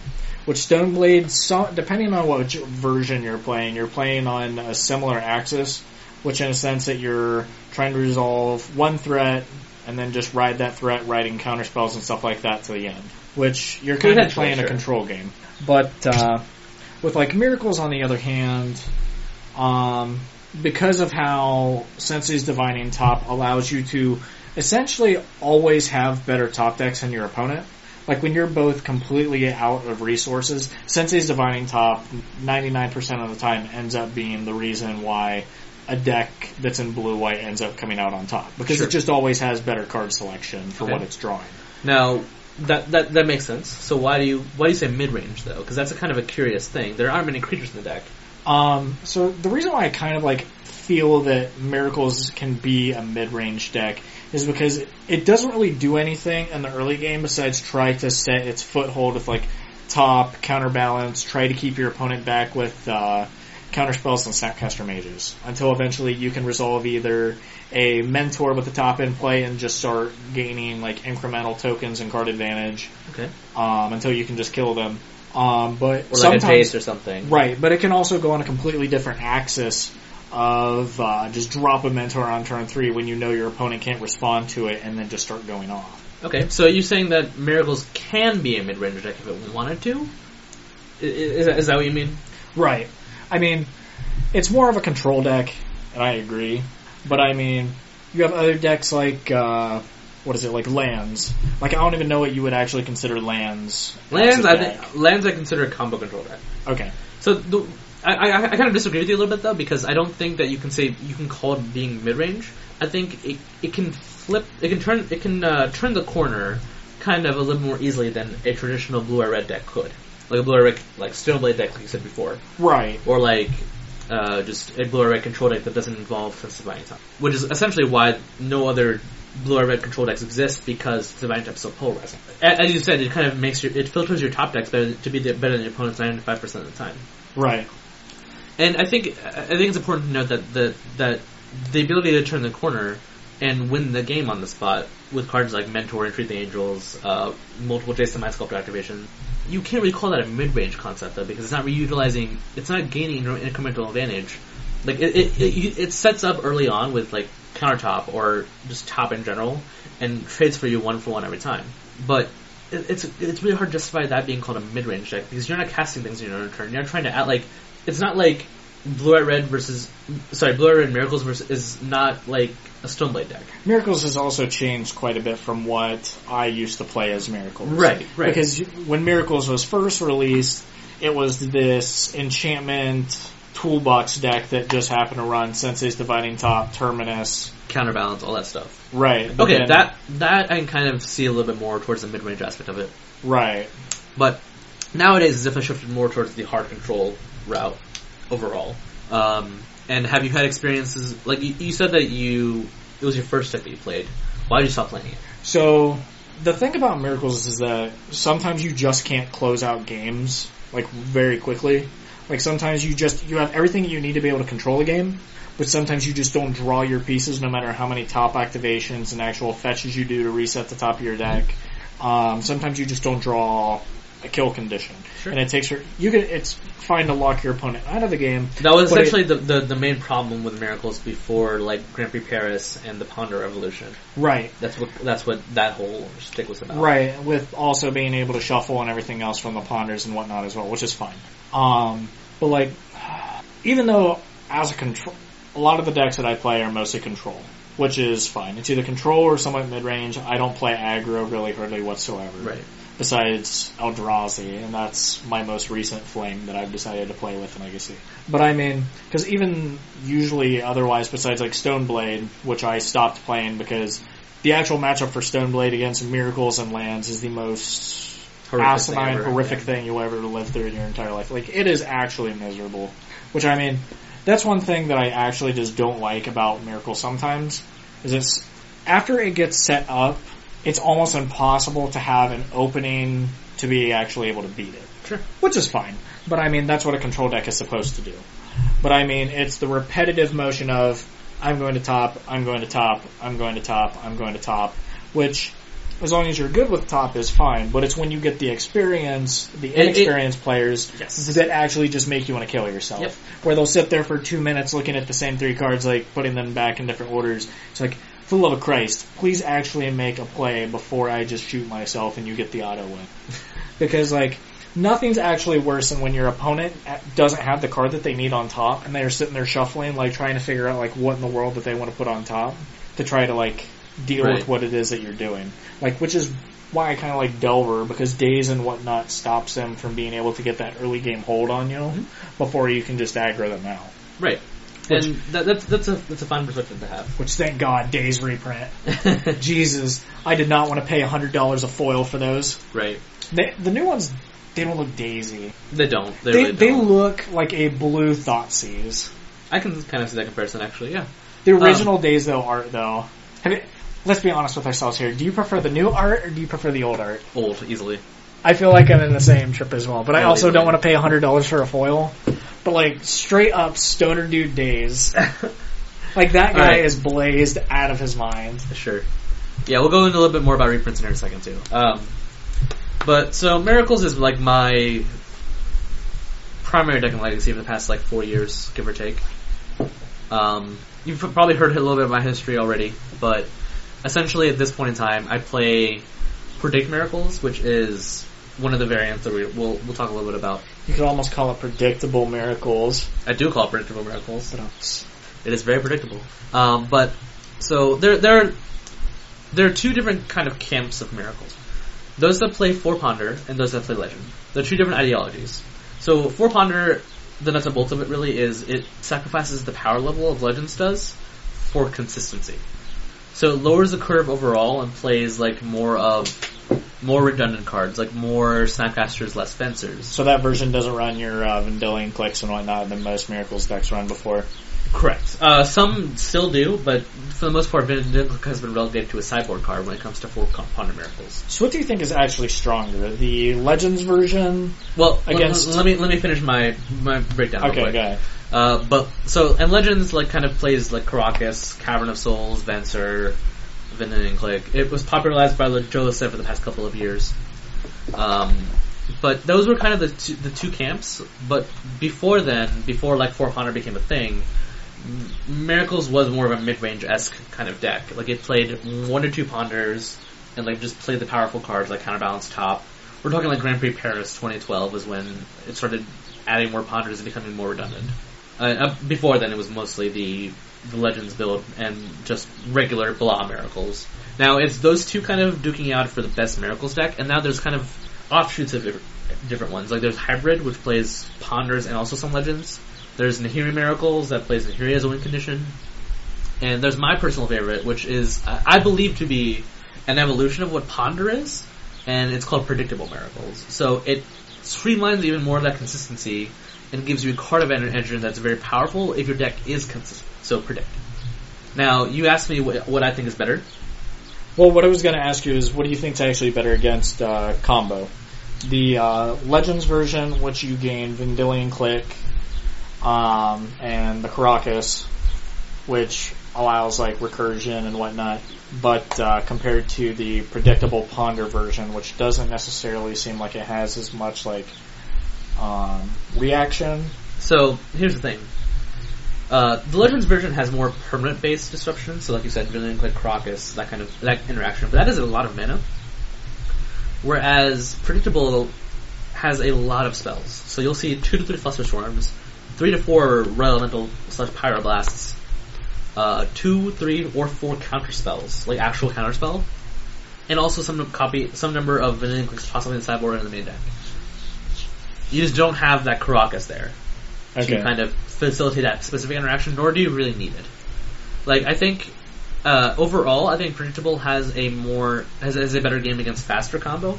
Which Stoneblade, so, depending on what version you're playing, you're playing on a similar axis, which in a sense that you're trying to resolve one threat and then just ride that threat, riding counterspells and stuff like that to the end. Which you're kind of playing a control game. But uh, with like Miracles, on the other hand, um, because of how Sensei's Divining Top allows you to essentially always have better top decks than your opponent. Like when you're both completely out of resources, Sensei's Divining Top 99% of the time ends up being the reason why a deck that's in blue white ends up coming out on top because Sure. it just always has better card selection for Okay. what it's drawing. Now, that that that makes sense. So why do you why do you say mid range though? Because that's a kind of a curious thing. There aren't many creatures in the deck. Um, so the reason why I kind of like feel that Miracles can be a mid-range deck is because it doesn't really do anything in the early game besides try to set its foothold with like top, counterbalance, try to keep your opponent back with uh, counterspells and Snapcaster Mages until eventually you can resolve either a mentor with the top end play and just start gaining like incremental tokens and card advantage Okay, um, until you can just kill them. Um, but or like sometimes or something. Right, but it can also go on a completely different axis of uh, just drop a mentor on turn three when you know your opponent can't respond to it, and then just start going off. Okay, so you're saying that miracles can be a mid range deck if it wanted to? I- i- Is that what you mean? Right. I mean, it's more of a control deck, and I agree. But I mean, you have other decks like uh, what is it like lands? Like I don't even know what you would actually consider lands. Lands, I think lands I consider a combo control deck. Okay. So the, I, I, I kind of disagree with you a little bit though because I don't think that you can say you can call it being mid range. I think it it can flip, it can turn, it can uh, turn the corner kind of a little more easily than a traditional blue or red deck could, like a blue or red like Stoneblade deck, like you said before, Right. or like uh, just a blue or red control deck that doesn't involve Divining Top, which is essentially why no other blue or red control decks exist because the Divining Top is so polarizing. As you said, it kind of makes your it filters your top decks better to be the, better than your opponent's ninety five percent of the time. Right. And I think I think it's important to note that the that the ability to turn the corner and win the game on the spot with cards like Mentor, Entreat the Angels, uh, multiple Jace the Mind Sculptor activation, you can't really call that a mid-range concept though because it's not reutilizing, it's not gaining incremental advantage. Like it, it, it, it sets up early on with like countertop or just top in general and trades for you one for one every time. But it, it's it's really hard to justify that being called a mid-range deck because you're not casting things in your own turn. You're not trying to add like it's not like blue red red versus sorry blue red miracles versus is not like a stoneblade deck. Miracles has also changed quite a bit from what I used to play as Miracles. Right, right. Because when Miracles was first released, it was this enchantment toolbox deck that just happened to run Sensei's Divining Top, Terminus. Counterbalance, all that stuff. Right. but Okay, then- that that I can kind of see a little bit more towards the mid range aspect of it. Right. But nowadays it's definitely shifted more towards the hard control route overall. Um, and have you had experiences like you, you said that you it was your first deck that you played? Why did you stop playing it? So the thing about Miracles is that sometimes you just can't close out games like very quickly. Like sometimes you just you have everything you need to be able to control a game, but sometimes you just don't draw your pieces no matter how many top activations and actual fetches you do to reset the top of your deck. Um, sometimes you just don't draw a kill condition, Sure. and it takes her. You can. It's fine to lock your opponent out of the game. That was But it- essentially the, the the main problem with miracles before like Grand Prix Paris and the Ponder Revolution. Right. That's what that's what that whole stick was about. Right, with also being able to shuffle and everything else from the ponders and whatnot as well, which is fine. Um, but like, even though as a control, a lot of the decks that I play are mostly control, which is fine. It's either control or somewhat mid range. I don't play aggro really hardly whatsoever. Right. Besides Eldrazi, and that's my most recent flame that I've decided to play with in Legacy. But I mean, because even usually otherwise, besides like Stoneblade, which I stopped playing because the actual matchup for Stoneblade against Miracles and Lands is the most Horrific asinine, thing ever, horrific yeah. thing you'll ever live through in your entire life. Like it is actually miserable. Which I mean, that's one thing that I actually just don't like about Miracle sometimes is it's after it gets set up, it's almost impossible to have an opening to be actually able to beat it. Sure. Which is fine. But I mean, that's what a control deck is supposed to do. But I mean, it's the repetitive motion of I'm going to top, I'm going to top, I'm going to top, I'm going to top, which as long as you're good with top is fine. But it's when you get the experience, the it- inexperienced players Yes. that actually just make you want to kill yourself. Yep. Where they'll sit there for two minutes looking at the same three cards, like putting them back in different orders. It's like, for the love of Christ, please actually make a play before I just shoot myself and you get the auto win. *laughs* because like nothing's actually worse than when your opponent doesn't have the card that they need on top and they're sitting there shuffling, like trying to figure out like what in the world that they want to put on top to try to like deal Right. with what it is that you're doing. Like, which is why I kind of like Delver because Daze and whatnot stops them from being able to get that early game hold on you mm-hmm. before you can just aggro them out. Right. And that, that's that's a that's a fine perspective to have. Which thank God, Daze reprint. *laughs* Jesus, I did not want to pay hundred dollars a foil for those. right. They, the new ones, they don't look daisy. They don't. They, They really they don't. look like a blue Thoughtseize. I can kind of see that comparison actually. Yeah. The Um, original Daze though art though. You, let's be honest with ourselves here. Do you prefer the new art or do you prefer the old art? Old easily. I feel like I'm in the same trip as well, but I also don't want to pay hundred dollars for a foil. But like straight up stoner dude Daze, *laughs* like that guy Alright. is blazed out of his mind. Sure. Yeah, we'll go into a little bit more about reprints in a second too. Um, but so Miracles is like my primary deck in Legacy for the past like four years, give or take. Um, you've probably heard a little bit of my history already, but essentially at this point in time, I play Predict Miracles, which is one of the variants that we, we'll we'll talk a little bit about. You could almost call it predictable miracles. I do call it Predictable Miracles. But, It is very predictable. Um, but so there there are, there are two different kind of camps of miracles. Those that play Four Ponder and those that play Legend. They're two different ideologies. So Four Ponder, the nuts and bolts of it really is it sacrifices the power level of Legends does for consistency. So it lowers the curve overall and plays like more of more redundant cards, like more Snapcasters, less Fencers. So that version doesn't run your uh, Vendilion Cliques and whatnot that most miracles decks run before. Correct. Uh, some still do, but for the most part, Vindic has been relegated to a sideboard card when it comes to four Ponder Miracles. So what do you think is actually stronger, the Legends version? Well, Against- l- let me let me finish my my breakdown. real Okay, quick. go. Uh, but so and Legends like kind of plays like Karakas, Cavern of Souls, Venser, Vindic Click. It was popularized by Joe Lossett for the past couple of years. Um, but those were kind of the two, the two camps. But before then, before like Four Ponder became a thing, Miracles was more of a mid-range esque kind of deck. Like it played one or two ponders and like just played the powerful cards like counterbalance top. We're talking like Grand Prix Paris 2012 is when it started adding more ponders and becoming more redundant. Uh, uh, before then, it was mostly the the Legends build and just regular blah miracles. Now it's those two kind of duking out for the best miracles deck, and now there's kind of offshoots of different, ones. Like there's hybrid, which plays ponders and also some legends. There's Nahiri miracles that plays Nahiri as a win condition, and there's my personal favorite, which is I believe to be an evolution of what ponder is, and it's called predictable miracles. So it streamlines even more of that consistency and gives you a card of en- engine that's very powerful if your deck is consistent. So predict. Now you asked me what, what I think is better. Well, what I was going to ask you is, what do you think is actually better against uh, combo? The uh, Legends version, which you gain Vendilion Clique, um, and the Karakas, which allows like recursion and whatnot, but uh, compared to the predictable Ponder version, which doesn't necessarily seem like it has as much like um, reaction. So here's the thing. Uh, the Legends version has more permanent based disruption, so like you said, Vendilion Clique Karakas, that kind of that interaction, but that is a lot of mana. Whereas Predictable has a lot of spells. So you'll see two to three Flusterstorms, three to four Red Elemental slash Pyroblasts, uh, two, three, or four counter spells, like actual counter spell, and also some copy some number of Vendilion Cliques possibly in the sideboard in the main deck. You just don't have that Karakas there Okay. to kind of facilitate that specific interaction, nor do you really need it. Like I think uh, overall, I think predictable has a more has, has a better game against faster combo.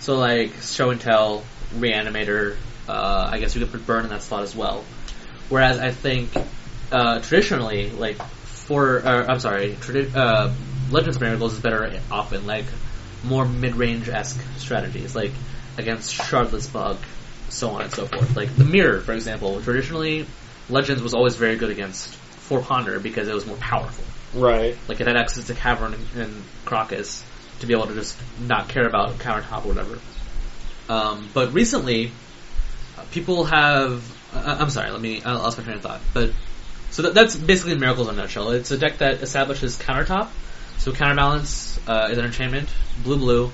So like show and tell, reanimator. Uh, I guess you could put burn in that slot as well. Whereas I think uh, traditionally, like for uh, I'm sorry, tradi- uh, Legends of Miracles is better off in like more mid-range esque strategies, like against Shardless Bug, so on and so forth. Like the Mirror, for example, traditionally Legends was always very good against Four Ponder because it was more powerful. Right. Like it had access to Cavern and, Karakas to be able to just not care about countertop or whatever. Um, but recently, uh, people have. Uh, I'm sorry. Let me. I lost my train of thought. But so that, that's basically Miracles in a nutshell. It's a deck that establishes countertop. So counterbalance uh, is an enchantment, blue blue,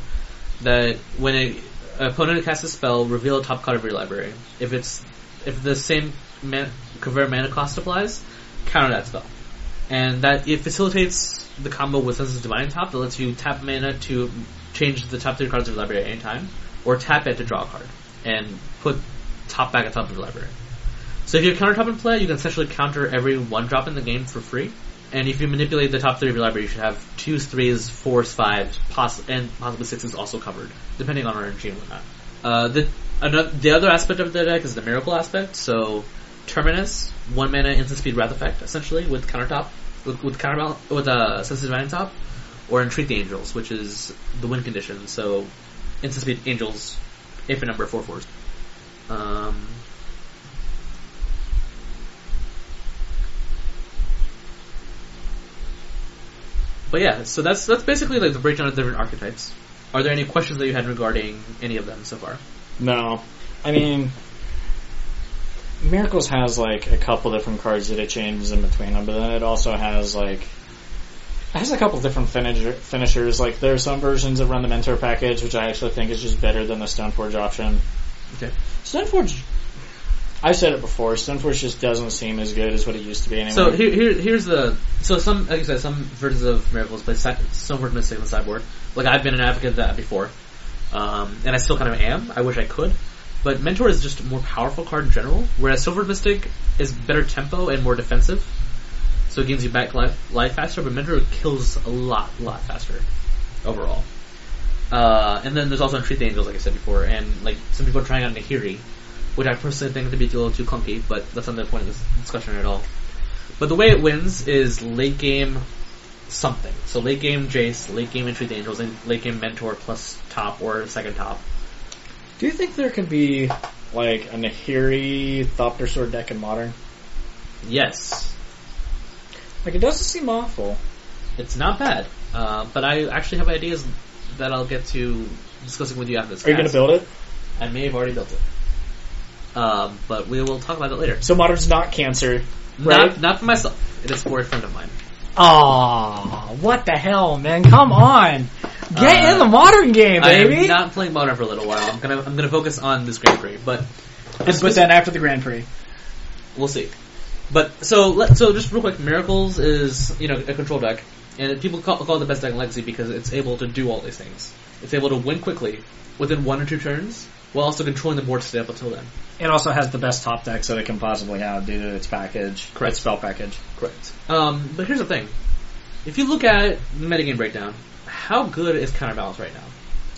that when an Uh, opponent casts a spell, reveal a top card of your library. If it's if the same man, convert mana cost applies, counter that spell and that it facilitates the combo with Sensei's Divining Top that lets you tap mana to change the top three cards of your library at any time, or tap it to draw a card and put top back at top of your library. So if you have counter top in play, you can essentially counter every one drop in the game for free. And if you manipulate the top three of your library, you should have twos, threes, fours, fives, poss- and possibly sixes also covered, depending on RNG and whatnot. Uh, the another, the other aspect of the deck is the miracle aspect. So Terminus, one mana instant speed wrath effect, essentially with countertop, with, with counter with a uh, Sensei's Divining Top, or entreat the angels, which is the win condition. So instant speed angels, if a number of four fours. Um, but yeah, so that's that's basically like the breakdown of different archetypes. Are there any questions that you had regarding any of them so far? No. I mean, Miracles has like a couple different cards that it changes in between them, but then it also has like it has a couple different finisher, finishers. Like there are some versions that run the Mentor package, which I actually think is just better than the Stoneforge option. Okay. Stoneforge, I've said it before. Stoneforge just doesn't seem as good as what it used to be anymore. So here, here, here's the so some like I said, some versions of Miracles play si- Stoneforge Mystic the sideboard. Like I've been an advocate of that before, um, and I still kind of am. I wish I could, but Mentor is just a more powerful card in general. Whereas Silver Mystic is better tempo and more defensive, so it gains you back life, life faster. But Mentor kills a lot, lot faster overall. Uh, and then there's also Entreat the Angels, like I said before, and like some people are trying out Nahiri, which I personally think to be a little too clunky, but that's not the point of this discussion at all. But the way it wins is late game something. So late game Jace, late game the Angels, and late game Mentor plus top or second top. Do you think there could be like a Nahiri Thopter Sword deck in Modern? Yes, Like it doesn't seem awful. it's not bad, uh, but I actually have ideas that I'll get to discussing with you after this. Are you going to build it? I may have already built it, um, but we will talk about it later. So Modern's not cancer, Not, right? not for myself. It is for a friend of mine. Aw, what the hell, man? Come on, get Uh, in the modern game, baby. I'm not playing modern for a little while. I'm gonna I'm gonna focus on this Grand Prix, but but then after the Grand Prix, we'll see. But so let, so just real quick, Miracles is you know a control deck, and people call, call it the best deck in Legacy because it's able to do all these things. It's able to win quickly within one or two turns, while also controlling the board to stay up until then. It also has the best top decks that it can possibly have due to its package, Correct. its spell package. Correct. Um, but here's the thing: if you look at the metagame breakdown, how good is Counterbalance right now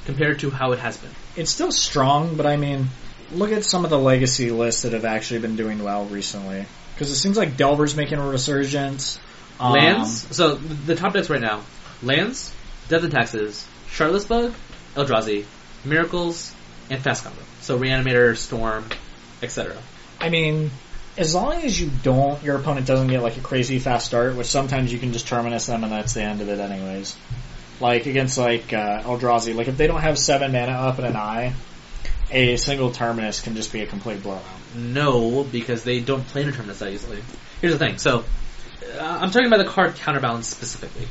compared to how it has been? It's still strong, but I mean, look at some of the legacy lists that have actually been doing well recently. Because it seems like Delver's making a resurgence. Um, Lands. So the top decks right now: lands, death and taxes, Shardless Bug, Eldrazi, Miracles, and Fast Combo. So Reanimator, Storm, etc. I mean, as long as you don't, your opponent doesn't get like a crazy fast start, which sometimes you can just terminus them and that's the end of it anyways. Like against like uh, Eldrazi, like if they don't have seven mana up and an eye, a single terminus can just be a complete blowout. No, because they don't play Determinants that easily. Here's the thing. So uh, I'm talking about the card Counterbalance specifically.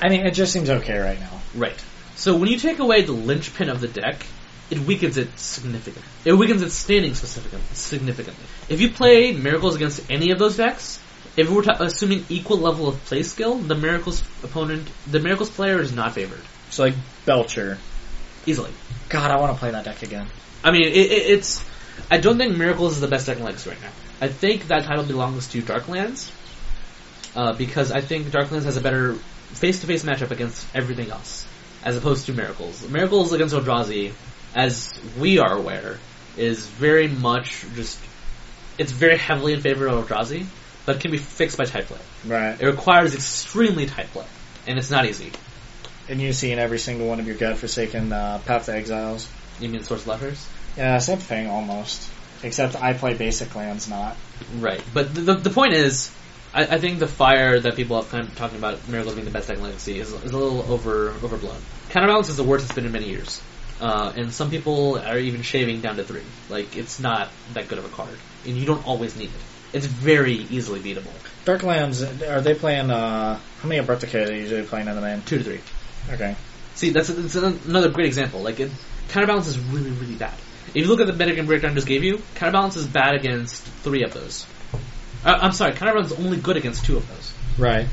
I mean, it just seems okay right now. Right. So when you take away the linchpin of the deck, it weakens it significantly. It weakens its standing significantly. Significantly. If you play Miracles against any of those decks, if we're ta- assuming equal level of play skill, the Miracles opponent, the Miracles player is not favored So like Belcher. easily. God, I want to play that deck again. I mean, it, it, it's. I don't think Miracles is the best deck in Legacy right now. I think that title belongs to Darklands uh, because I think Darklands has a better face-to-face matchup against everything else. as opposed to Miracles. Miracles against Eldrazi, as we are aware, is very much just it's very heavily in favor of Eldrazi, but can be fixed by tight play. Right. It requires extremely tight play, and it's not easy. And you see in every single one of your godforsaken uh, Path to Exiles. You mean Source Letters? Yeah, same thing almost. Except I play basic lands, not. Right. But the, the, the point is, I, I think the fire that people have kind of talking about Miracles being the best deck in Legacy is, is a little over overblown. Counterbalance is the worst it's been in many years. Uh, and some people are even shaving down to three. Like, it's not that good of a card. And you don't always need it. It's very easily beatable. Darklands, are they playing, uh, how many Abrupta are they usually playing in the main? Two to three. Okay. See, that's, that's another great example. Like, it, counterbalance is really, really bad. If you look at the metagame breakdown I just gave you, counterbalance is bad against three of those. Uh, I'm sorry, counterbalance is only good against two of those. Right.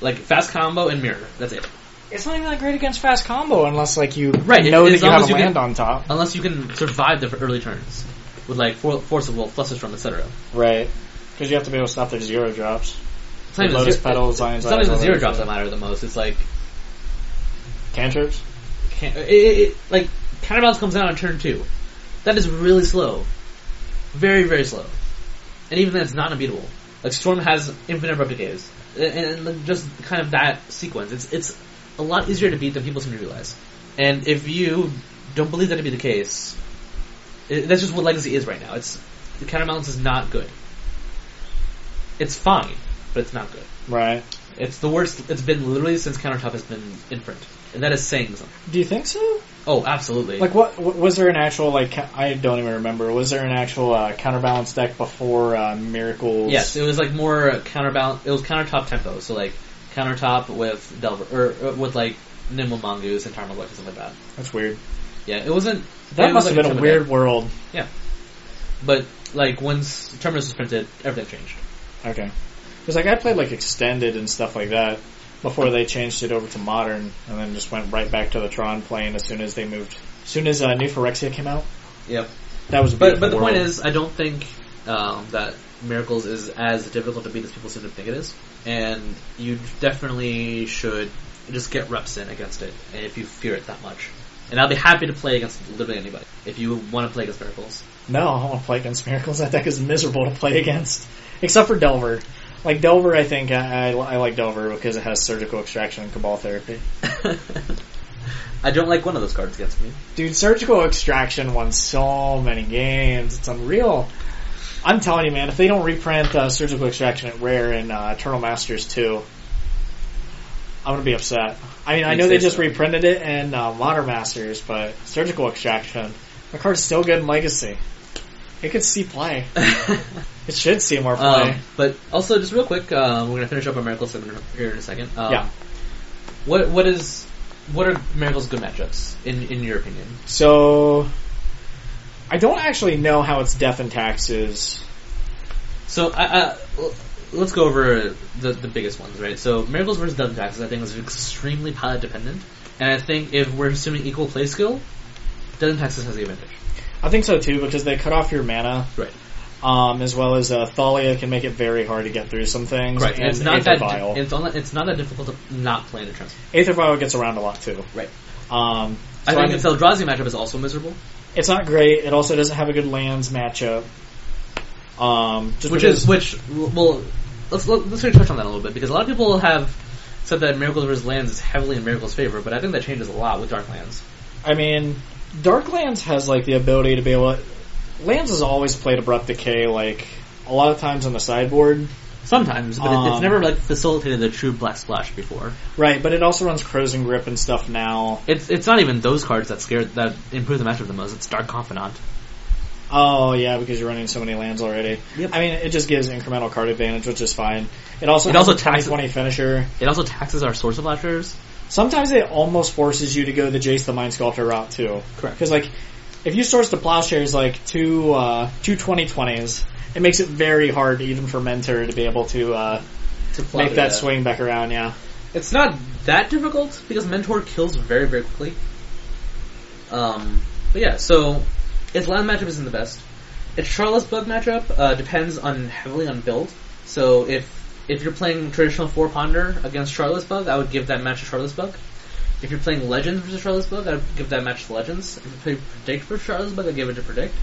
Like, fast combo and mirror. That's it. It's not even that great against fast combo unless, like, you Right, know as that you have a land can- on top. Unless you can survive the early turns. With, like, for, Force of Will, Flusterstorm, etc. Right. Because you have to be able to stop their zero drops. It's not even Lotus zero, Petals, Zion's it's not even the zero drops that. matter the most. It's like, Cantrips? can't, it, it, it, like, counterbalance comes out on turn two. That is really slow. Very, very slow. And even then, it's not unbeatable. Like, Storm has infinite replicates. And, and just kind of that sequence. It's, it's a lot easier to beat than people seem to realize. And if you don't believe that to be the case, it, that's just what Legacy is right now. It's, the counterbalance is not good. It's fine, but it's not good. Right. It's the worst it's been literally since Countertop has been in print. And that is saying something. Do you think so? Oh, absolutely. Like, what was there an actual like? I don't even remember. Was there an actual uh, counterbalance deck before uh, Miracles? yes, it was like more counterbalance. It was countertop tempo, so like countertop with Delver or, uh with like Nimble Mongoose and Tarmogoyf and stuff like that. that's weird. Yeah, it wasn't. That it must was have like been a weird world. Yeah, But like once Terminus was printed, everything changed. Okay, because like I played like extended and stuff like that before they changed it over to modern, and then just went right back to the Tron plane as soon as they moved. As soon as uh, New Phyrexia came out, Yep. that was a But but the point is, I don't think um, that Miracles is as difficult to beat as people seem to think it is, and you definitely should just get reps in against it if you fear it that much. And I'll be happy to play against literally anybody if you want to play against Miracles. No, I don't want to play against Miracles. *laughs* That deck is miserable to play against. Except for Delver. Like Delver, I think I, I, I like Delver because it has surgical extraction and cabal therapy. *laughs* I don't like one of those cards against me. Dude, surgical extraction won so many games. It's unreal. I'm telling you, man, if they don't reprint uh, surgical extraction at Rare and uh, Eternal Masters 2, I'm gonna be upset. I mean, I know they just so. reprinted it in uh, Modern Masters, but surgical extraction, the card's still good in Legacy. It could see play. *laughs* It should see more play. Um, but also, just real quick, um, we're gonna finish up our Miracles here in a second. Um, Yeah. What what is what are Miracles' good matchups in in your opinion? So, I don't actually know how its death and taxes. So I, I, let's go over the the biggest ones, right? So Miracles versus Death and Taxes, I think, is extremely pilot dependent, and I think if we're assuming equal play skill, Death and Taxes has the advantage. I think so too because they cut off your mana, Right. um, as well as uh, Thalia can make it very hard to get through some things. Right. and And it's not Aether that Vial. it's not, it's not that difficult to not play in a turn. Aether Vial gets around a lot too. Right. Um, I so think mean, the Eldrazi matchup is also miserable, it's not great. It also doesn't have a good lands matchup. Um, just which is which. Well, let's let, let's touch on that a little bit because a lot of people have said that Miracles versus Lands is heavily in Miracles' favor, but I think that changes a lot with Darklands. I mean, Darklands has like the ability to be able. to... Lands has always played abrupt decay like a lot of times on the sideboard. Sometimes, but it, it's Um, never like facilitated the true Black Splash before. Right, but it also runs Crows and Grip and stuff now. It's it's not even those cards that scare that improve the matchup the most. It's Dark Confidant. Oh yeah, because you're running so many lands already. Yep. I mean, it just gives incremental card advantage, which is fine. It also It also a 20 taxes- 20 finisher. It also taxes our Source of Lashers. Sometimes it almost forces you to go the Jace the Mind Sculptor route too. Correct. Because like, if you Swords to Plowshares like two uh, two 2020s, it makes it very hard even for Mentor to be able to uh, To make that out. swing back around. Yeah. It's not that difficult because Mentor kills very very quickly. Um, but yeah, so its land matchup isn't the best. Its Shardless Bug matchup uh, depends on heavily on build. So if if you're playing traditional four ponder against Shardless Bug, I would give that match to Shardless Bug. If you're playing Legends versus Shardless Book, I'd give that match to Legends. If you play Predict versus Shardless Book, I'd give it to Predict.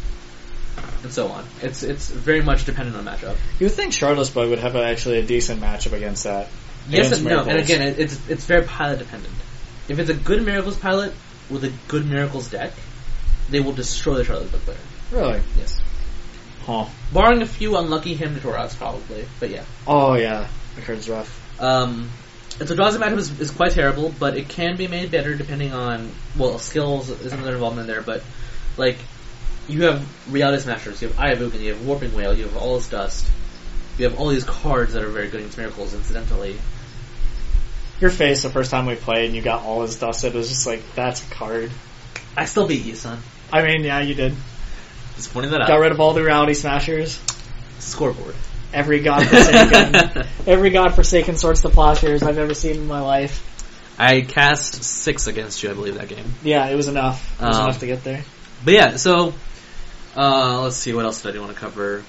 And so on. It's it's very much dependent on matchup. You would think Shardless Bug would have actually a decent matchup against that. Yes Against and no. And again, it, it's it's very pilot dependent. If it's a good Miracles pilot with a good Miracles deck, they will destroy the Shardless Book player. Really? Yes. Huh. Barring a few unlucky him Toras probably, but yeah. Oh yeah, the card's rough. Um, its Eldrazi matchup is, is quite terrible, but it can be made better depending on well skills is another involvement there, but like you have Reality Smashers, you have Eye of Ugin, you have Warping Wail, you have All Is Dust, you have all these cards that are very good against miracles. Incidentally, Your face the first time we played and you got all his dusted was just like, that's a card. I still beat you, son. I mean, yeah, you did. Just pointing that out. Got rid of all the reality smashers. Scoreboard. Every godforsaken, *laughs* every godforsaken Swords to Plowshares I've ever seen in my life. I cast six against you, I believe, that game. Yeah, it was enough. It was Um, enough to get there. But yeah, so uh, let's see what else did I want to cover.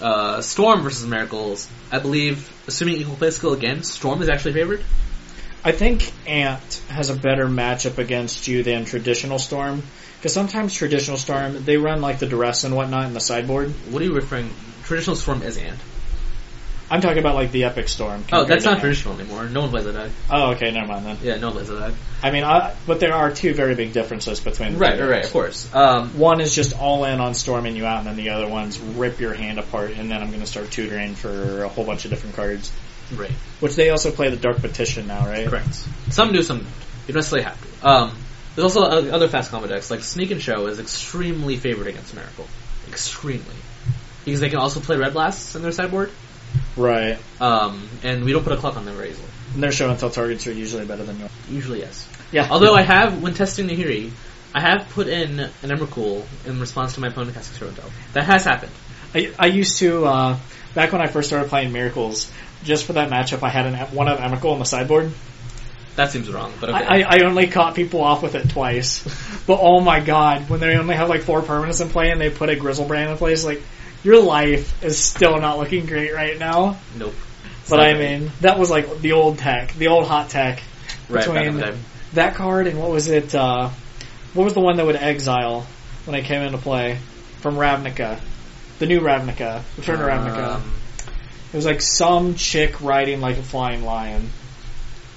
Uh, Storm versus Miracles. I believe, assuming equal play skill again, Storm is actually favored. I think Ant has a better matchup against you than traditional Storm. Because sometimes traditional Storm, they run like the duress and whatnot in the sideboard. What are you referring? Traditional Storm is Ant. I'm talking about like the Epic Storm. Oh, that's not traditional anymore. No one plays that deck. Oh, okay, never mind then. Yeah, no one plays that deck. I mean, I, but there are two very big differences between the right, right, of course. Um, One is just all in on storming you out, and then the other one's rip your hand apart, and then I'm going to start tutoring for a whole bunch of different cards. right, Which they also play the Dark Petition now, right? correct. Some do, some don't. You don't necessarily have to. Um, there's also other fast combo decks, like Sneak and Show is extremely favored against Miracle. Extremely. Because they can also play Red Blasts in their sideboard, Right. um, and we don't put a clock on them very easily. And their show and tell targets are usually better than yours. Usually, yes. Yeah. Although I have, when testing Nahiri, I have put in an Emrakul in response to my opponent casting Show and Tell. That has happened. I, I used to, uh, back when I first started playing Miracles, just for that matchup, I had an, one of Emrakul on the sideboard. That seems wrong, but okay. I, I, I only caught people off with it twice. *laughs* but oh my god, when they only have like four permanents in play and they put a Griselbrand in place, like, your life is still not looking great right now. nope. It's But I great. mean, that was like the old tech, the old hot tech. right, between that card and what was it? Uh, what was the one that would exile when it came into play from Ravnica? The new Ravnica, Return to Ravnica. Um, It was like some chick riding like a flying lion.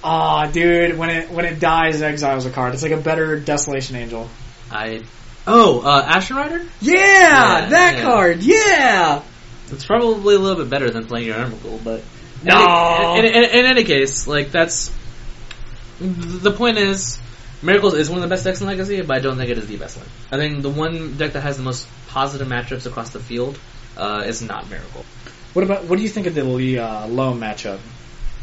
Ah, dude, when it when it dies, it exiles a card. It's like a better Desolation Angel. I. Oh, uh, Ashen Rider? Yeah, Yeah, that yeah. card. Yeah. It's probably a little bit better than playing your Emrakul, but. No. In, in, in, in any case, like, that's. The point is, Miracles is one of the best decks in Legacy, but I don't think it is the best one. I think the one deck that has the most positive matchups across the field uh, is not Miracle. What about what do you think of the uh, loam matchup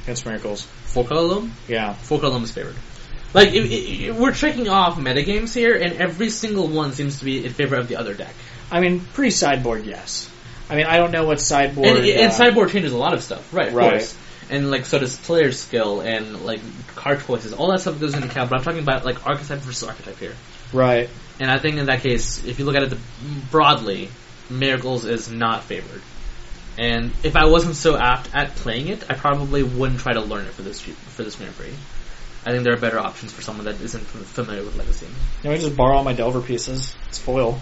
against Miracles? Four color loam? Yeah. Four color loam is favored. Like, if, if, we're checking off metagames here, and every single one seems to be in favor of the other deck. I mean, pre sideboard, yes. I mean, I don't know what sideboard. And, and uh, sideboard changes a lot of stuff, right? Of Right. course. And like so does player skill and like card choices. All that stuff goes into account. But I'm talking about like archetype versus archetype here. Right. And I think in that case, if you look at it the, broadly, miracles is not favored. And if I wasn't so apt at playing it, I probably wouldn't try to learn it for this for this Grand Prix. I think there are better options for someone that isn't familiar with Legacy. You know, I just borrow all my Delver pieces. It's foil.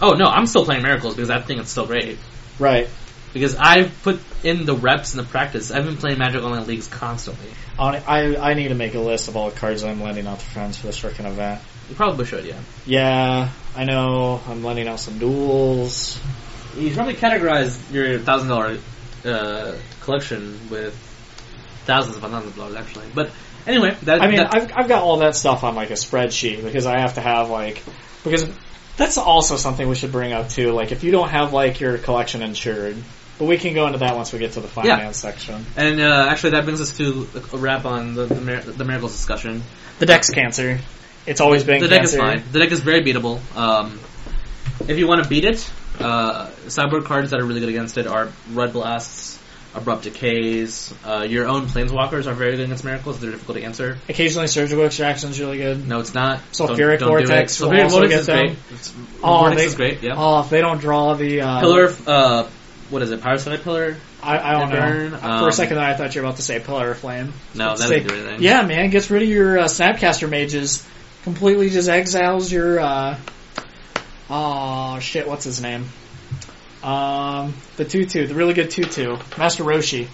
Oh no, I'm still playing Miracles because I think it's still great. Right. Because I've put in the reps and the practice. I've been playing Magic Online leagues constantly. I, I I need to make a list of all the cards I'm lending out to friends for this freaking event. You probably should, yeah. Yeah, I know. I'm lending out some duels. You should probably categorize your thousand dollar uh, collection with thousands upon thousands of dollars, actually. But anyway, that I mean, that- I've I've got all that stuff on like a spreadsheet because I have to have like because that's also something we should bring up too. Like if you don't have like your collection insured, but we can go into that once we get to the finance section. and uh, actually that brings us to a wrap on the the, the miracles discussion. The deck's cancer. It's always been cancer. the deck cancer. is fine. The deck is very beatable. Um, if you want to beat it, uh, sideboard cards that are really good against it are Red Blasts, Abrupt Decays. Uh, your own Planeswalkers are very good against miracles. They're difficult to answer. Occasionally, surgical extraction is really good. No, it's not. Sulfuric Don't- don't Vortex. Sulfuric Vortex is them. great. Oh, Vortex they- is great. Yeah. Oh, if they don't draw the uh, Pillar. Uh, what is it? Parasite Pillar. I, I don't know. burn. For Um, a second, I thought you were about to say Pillar of Flame. No, that doesn't do anything. Yeah, man, gets rid of your uh, Snapcaster mages. Completely just exiles your. uh Oh shit, what's his name? Um, the tutu, the really good tutu, Master Roshi,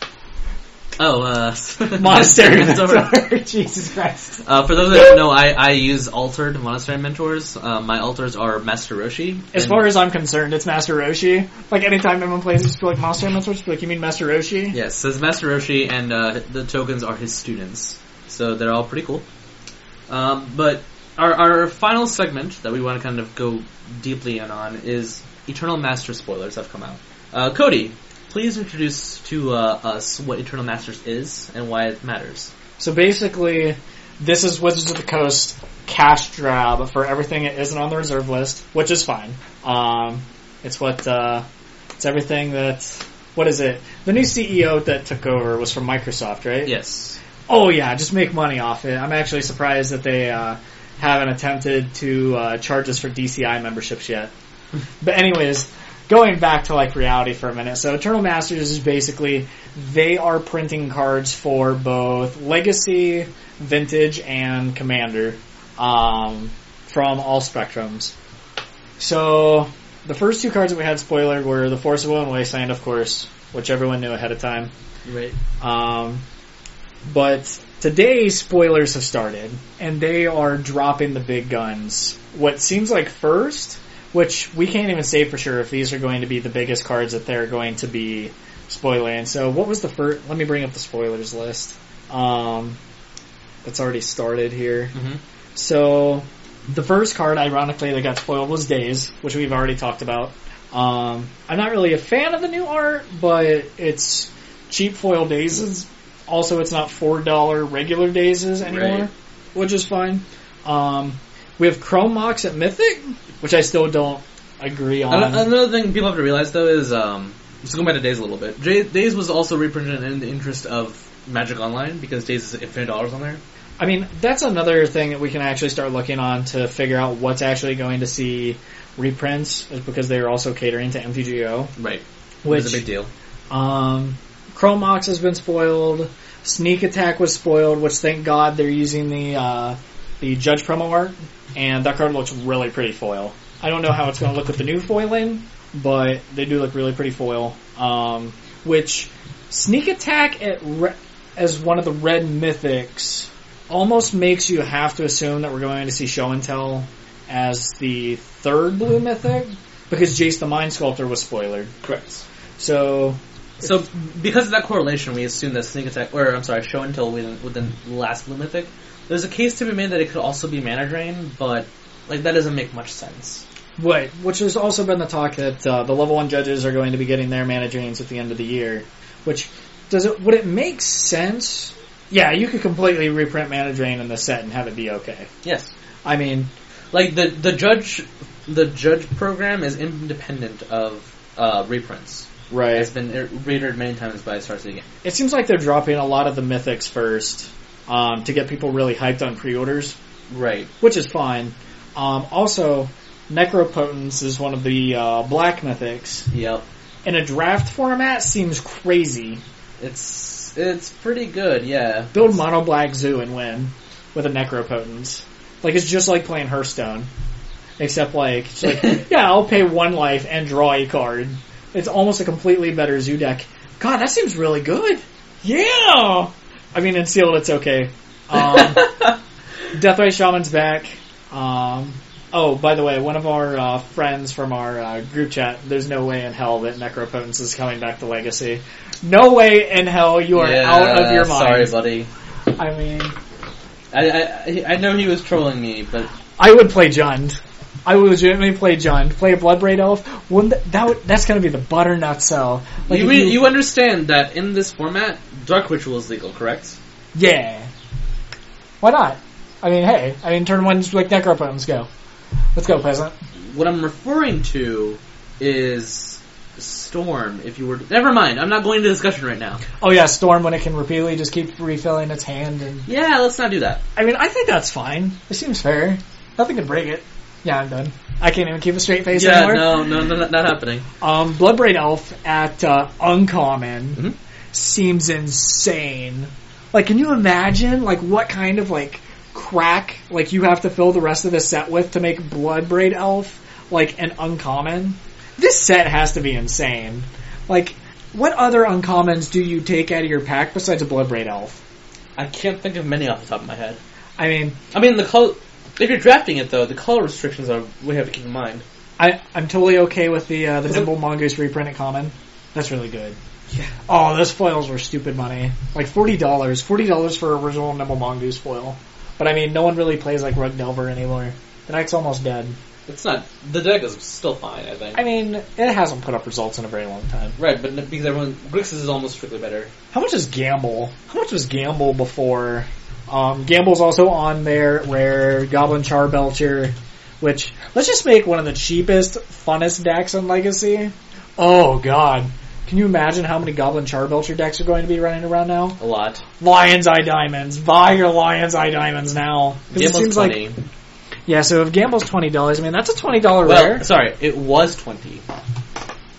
Oh, uh, *laughs* Monastery Mentor. *laughs* *laughs* Jesus Christ. Uh, for those that don't know, I, I use altered monastery mentors. Uh, my alters are Master Roshi. As far as I'm concerned, it's Master Roshi. Like anytime anyone plays, it's like Monastery Mentor. It's like you mean Master Roshi? yes, so it's Master Roshi, and uh, the tokens are his students, so they're all pretty cool. Um, but our our final segment that we want to kind of go deeply in on is Eternal Master spoilers have come out. Uh, Cody, please introduce to uh, us what Eternal Masters is and why it matters. So basically, this is Wizards of the Coast cash grab for everything that isn't on the reserve list, which is fine. Um, it's what uh, it's everything that. What is it? The new CEO that took over was from Microsoft, right? Yes. Oh yeah, just make money off it. I'm actually surprised that they uh, haven't attempted to uh, charge us for DCI memberships yet. *laughs* but anyways, going back to like reality for a minute. So Eternal Masters is basically they are printing cards for both Legacy, Vintage, and Commander um, from all spectrums. So the first two cards that we had spoilered were the Force of Will and Wasteland, of course, which everyone knew ahead of time. Right. Um, but today spoilers have started, and they are dropping the big guns. What seems like first, which we can't even say for sure if these are going to be the biggest cards that they're going to be spoiling. So what was the first? Let me bring up the spoilers list. Um, that's already started here. hmm So the first card, ironically, that got spoiled was Daze, which we've already talked about. Um, I'm not really a fan of the new art, but it's cheap foil Daze. Also, it's not four dollar regular Daze anymore, Right. which is fine. Um, we have Chrome Mox at Mythic, which I still don't agree on. Another thing people have to realize though is, um, just going back to Daze a little bit. J- Daze was also reprinted in the interest of Magic Online because Daze is infinite dollars on there. I mean, that's another thing that we can actually start looking on to figure out what's actually going to see reprints, is because they are also catering to MTGO. Right. Which Which is a big deal. Um, Chrome Mox has been spoiled. Sneak Attack was spoiled, which thank God they're using the uh, the Judge promo art, and that card looks really pretty foil. I don't know how it's going to look with the new foiling, but they do look really pretty foil. Um, which Sneak Attack at re- as one of the red mythics almost makes you have to assume that we're going to see Show and Tell as the third blue mythic because Jace the Mind Sculptor was spoilered. Correct. So So because of that correlation, we assume that Sneak Attack, or I'm sorry, Show and Tell within, within the last Blue Mythic. There's a case to be made that it could also be Mana Drain, but like that doesn't make much sense. Right, which has also been the talk that uh, the level one judges are going to be getting their mana drains at the end of the year. Which does it? Would it make sense? Yeah, you could completely reprint mana drain in the set and have it be okay. Yes. I mean, Like the the judge the judge program is independent of uh, reprints. right. It's been reiterated many times by Star City. It seems like they're dropping a lot of the mythics first um, to get people really hyped on pre-orders, Right. which is fine. Um, also, Necropotence is one of the uh, black mythics. Yep. In a draft format, seems crazy. It's it's pretty good. Yeah. build mono black zoo and win with a necropotence. Like it's just like playing Hearthstone, except like it's like *laughs* yeah, I'll pay one life and draw a card. It's almost a completely better zoo deck. God, that seems really good. Yeah. I mean, in sealed, it's okay. Um, *laughs* Deathrite Shaman's back. Um, oh, by the way, one of our uh, friends from our uh, group chat, there's no way in hell that Necropotence is coming back to Legacy. No way in hell you are Yeah, out of your mind. Sorry, buddy. I mean, I, I I know he was trolling me, but I would play Jund. I would legitimately play Jund. Play a Bloodbraid Elf. Wouldn't that, that would, that's going to be the butternut sell. Like you, if you understand that in this format, Dark Ritual is legal, correct? yeah. Why not? I mean, hey, I mean, turn one like Necropotence. Go. Let's go, peasant. What I'm referring to is Storm. If you were, never mind. I'm not going into discussion right now. Oh yeah, Storm when it can repeatedly just keep refilling its hand, and Yeah, let's not do that. I mean, I think that's fine. It seems fair. Nothing can break it. Yeah, I'm done. I can't even keep a straight face Yeah, anymore. no, no, no, not, happening. Um, Bloodbraid Elf at uh, Uncommon Mhm. Seems insane. Like, can you imagine like what kind of like crack like you have to fill the rest of the set with to make Bloodbraid Elf like an uncommon? This set has to be insane. Like, what other uncommons do you take out of your pack besides a Bloodbraid Elf? I can't think of many off the top of my head. I mean, I mean, the color. If you're drafting it though, the color restrictions are we have to keep in mind. I I'm totally okay with the uh, the Nimble Mongoose reprint at common. That's really good. Yeah. Oh, those foils were stupid money. Like forty dollars, forty dollars for original Nimble Mongoose foil. But I mean, no one really plays like Rug Delver anymore. The deck's almost dead. It's not. The deck is still fine, I think. I mean, it hasn't put up results in a very long time. right, but because everyone Grixis is almost strictly better. How much is Gamble? How much was Gamble before? Um, Gamble's also on there. Rare Goblin Charbelcher, which let's just make one of the cheapest, funnest decks in Legacy. Oh God, can you imagine how many Goblin Charbelcher decks are going to be running around now? A lot. Lion's Eye Diamonds, buy your Lion's Eye Diamonds now. 'Cause it Gamble's seems twenty. like yeah. So if Gamble's twenty dollars, I mean that's a twenty dollar well, rare. sorry, it was twenty.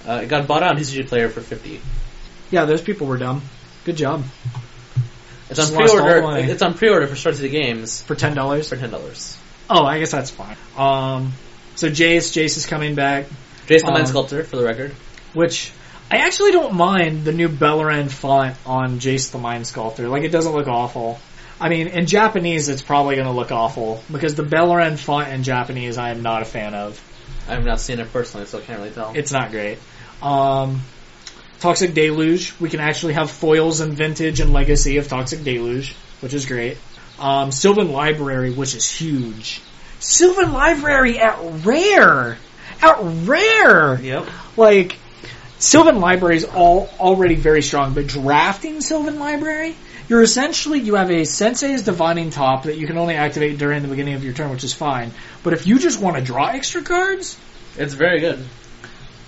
Uh, it got bought out on TCG Player for fifty. Yeah, those people were dumb. Good job It's on lost all the pre-order. money. It's on pre-order for Star City Games for ten dollars. for ten dollars. Oh, I guess that's fine. Um, so Jace, Jace is coming back. Jason the Mind Um, Sculptor, for the record. which I actually don't mind the new Beleren font on Jace the Mind Sculptor. Like, it doesn't look awful. I mean, in Japanese, it's probably going to look awful because the Beleren font in Japanese, I am not a fan of. I have not seen it personally, so I can't really tell. It's not great. Um, Toxic Deluge, we can actually have foils and vintage and legacy of Toxic Deluge, which is great. Um, Sylvan Library, which is huge. Sylvan Library at rare! At rare! Yep. like Sylvan Library is all already very strong, but drafting Sylvan Library, you're essentially you have a Sensei's Divining Top that you can only activate during the beginning of your turn, which is fine. But if you just want to draw extra cards, It's very good.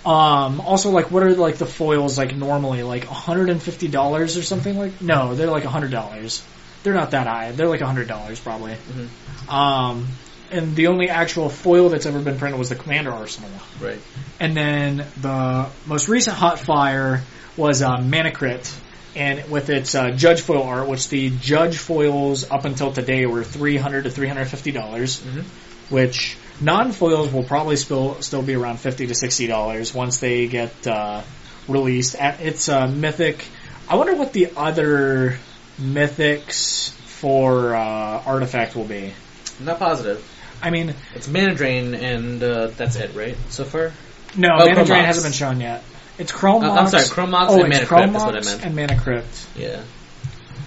um, also like what are like the foils like normally like hundred and fifty dollars or something like? No, they're like hundred dollars. They're not that high. They're like hundred dollars probably. Mhm. Um, and the only actual foil that's ever been printed was the Commander Arsenal. Right. And then the most recent hot fire was uh, Mana Crypt, and with its uh, Judge foil art, which the Judge foils up until today were three hundred to three hundred fifty dollars, Mhm. which non foils will probably still still be around fifty to sixty dollars once they get uh, released. It's uh, mythic. I wonder what the other mythics for uh, artifact will be. I'm not positive. I mean, It's Mana Drain, and uh, that's it, right? So far? no, Oh, Mana Drain hasn't been shown yet. It's Chrome Uh, I'm sorry, Chrome Mox oh, and Mana Crypt is what I meant. and Mana Crypt. Yeah.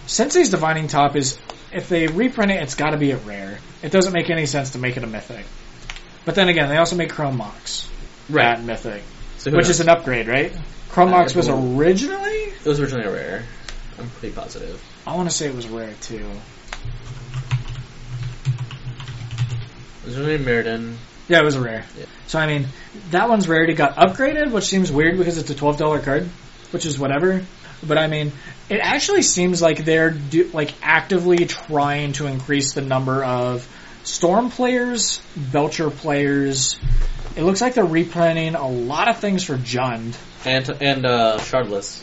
Sensei's Divining Top is, if they reprint it, it's got to be a rare. It doesn't make any sense to make it a mythic. But then again, they also make Chrome Mox at mythic, So which knows? is an upgrade, right? Chrome Uh, Mox was originally. It was originally a rare. I'm pretty positive. I want to say it was rare too. It was originally Mirrodin. Yeah, it was rare. Yeah. So I mean, that one's rarity got upgraded, which seems weird because it's a twelve dollar card, which is whatever. But I mean, it actually seems like they're do, like actively trying to increase the number of Storm players, Belcher players. It looks like they're reprinting a lot of things for Jund. And, and uh, Shardless.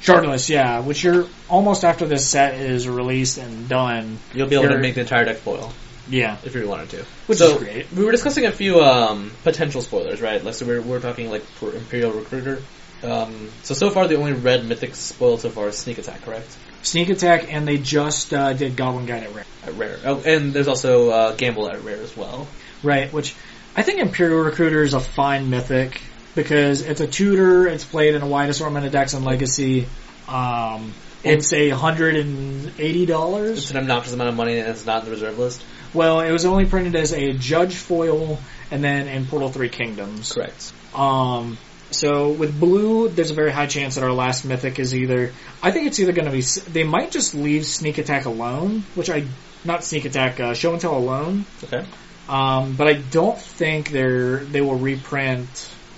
Shardless, yeah, which you're almost after this set is released and done. You'll be able to make the entire deck foil. Yeah, if you wanted to. Which so, is great. We were discussing a few um, potential spoilers, right? Like, so we're, we're talking like for Imperial Recruiter. Um, so so far, the only red mythic spoil so far is Sneak Attack, correct? Sneak Attack, and they just uh, did Goblin Guide at rare. At rare. Oh, and there's also uh, Gamble at rare as well. Right, which I think Imperial Recruiter is a fine mythic because it's a tutor, it's played in a wide assortment of decks and legacy. Um, it's a hundred and eighty dollars. It's an obnoxious amount of money, and it's not in the reserve list. Well, it was only printed as a Judge foil, and then in Portal Three Kingdoms. Correct. Um, so with blue, there's a very high chance that our last mythic is either. I think it's either going to be. They might just leave Sneak Attack alone, which I not Sneak Attack, uh, Show and Tell alone. Okay. Um, but I don't think they're they will reprint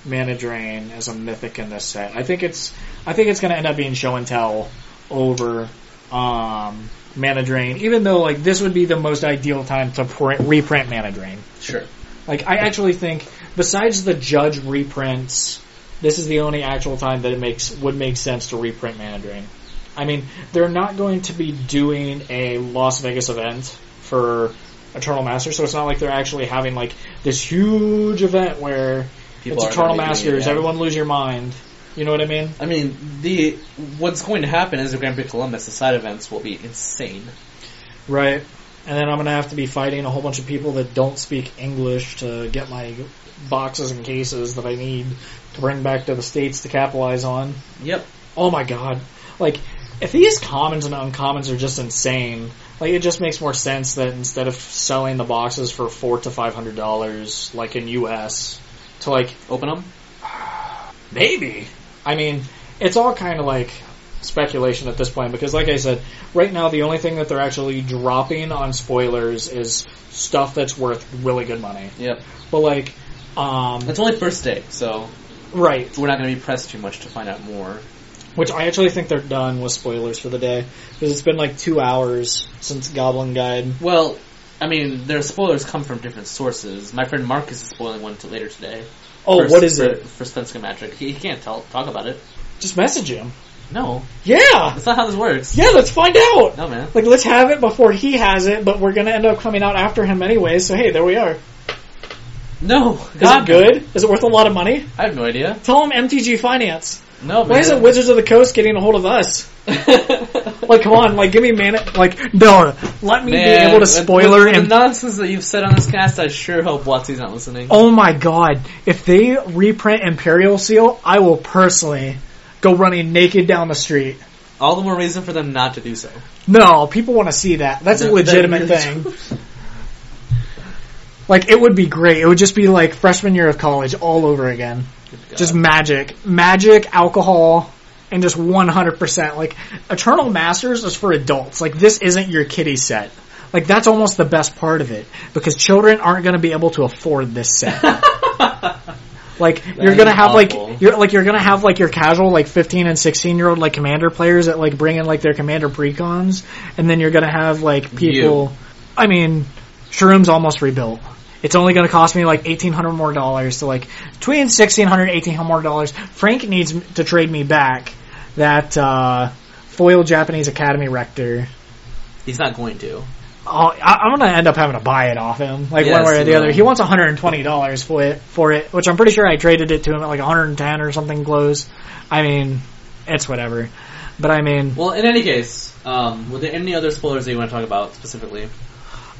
Mana Drain as a mythic in this set. I think it's I think it's going to end up being Show and Tell over um, Mana Drain, even though like this would be the most ideal time to print, reprint Mana Drain. Sure. Like, I actually think, besides the Judge reprints, this is the only actual time that it makes would make sense to reprint Mana Drain. I mean, they're not going to be doing a Las Vegas event for Eternal Masters, so it's not like they're actually having like this huge event where People it's Eternal Masters, everyone lose your mind. You know what I mean? I mean, the what's going to happen is the Grand Prix Columbus. The side events will be insane. Right. And then I'm gonna have to be fighting a whole bunch of people that don't speak English to get my boxes and cases that I need to bring back to the States to capitalize on. Yep. Oh my god. Like, if these commons and uncommons are just insane, like it just makes more sense that instead of selling the boxes for four to five hundred dollars, like in US, to like Open them. *sighs* Maybe. I mean, it's all kind of like speculation at this point because, like I said, right now the only thing that they're actually dropping on spoilers is stuff that's worth really good money. Yep. But like, um, It's only first day, so right, we're not going to be pressed too much to find out more. which I actually think they're done with spoilers for the day because it's been like two hours since Goblin Guide. Well, I mean, their spoilers come from different sources. My friend Marcus is spoiling one to later today. Oh, For- what is for, it? For Svenska Magic. He, he can't tell, talk about it. Just message him. No. Yeah, That's not how this works. yeah. Let's find out. No, man. Like, let's have it before he has it, but we're gonna end up coming out after him anyway. So hey, there we are. No. Is God, it good? Is it worth a lot of money? I have no idea. Tell him MTG Finance. No, Why isn't Wizards of the Coast getting a hold of us? *laughs* Like, come on, like, give me man, like, no, let me be able to spoiler with, with and. the nonsense that you've said on this cast, I sure hope Watsy's not listening. Oh my god, if they reprint Imperial Seal, I will personally go running naked down the street. All the more reason for them not to do so. No, people want to see that. That's a That- legitimate thing. Like, it would be great. It would just be like freshman year of college all over again. Just magic. Magic, alcohol, and just 100%. Like, Eternal Masters is for adults. Like, this isn't your kiddie set. Like, that's almost the best part of it. Because children aren't gonna be able to afford this set. *laughs* like, you're gonna have awful. like, you're like, you're gonna have like your casual, like 15 and 16 year old, like, commander players that like bring in like their commander precons. And then you're gonna have like people, I mean, Shroom's almost rebuilt. It's only going to cost me like eighteen hundred more dollars to like between sixteen hundred eighteen hundred more dollars. Frank needs to trade me back that uh, foil Japanese Academy rector. He's not going to. Oh, I, I'm going to end up having to buy it off him, like one way or the other. He wants one hundred and twenty dollars for it, for it, which I'm pretty sure I traded it to him at like one hundred and ten or something close. I mean, it's whatever. But I mean, Well, in any case, um, were there any other spoilers that you want to talk about specifically?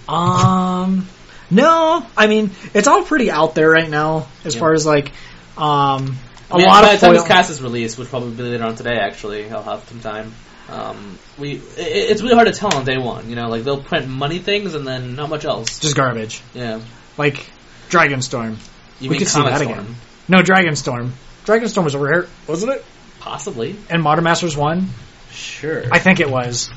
Um, no, I mean it's all pretty out there right now as Yeah. far as like um a lot by of the time this cast is released, which will probably be later on today. Actually, I'll have some time. Um, we it, it's really hard to tell on day one. You know, like they'll print money things and then not much else. just garbage Yeah, like Dragonstorm. you we could see that Storm. again. No, Dragonstorm. Dragonstorm was a rare, wasn't it? Possibly, And Modern Masters One, sure. I think it was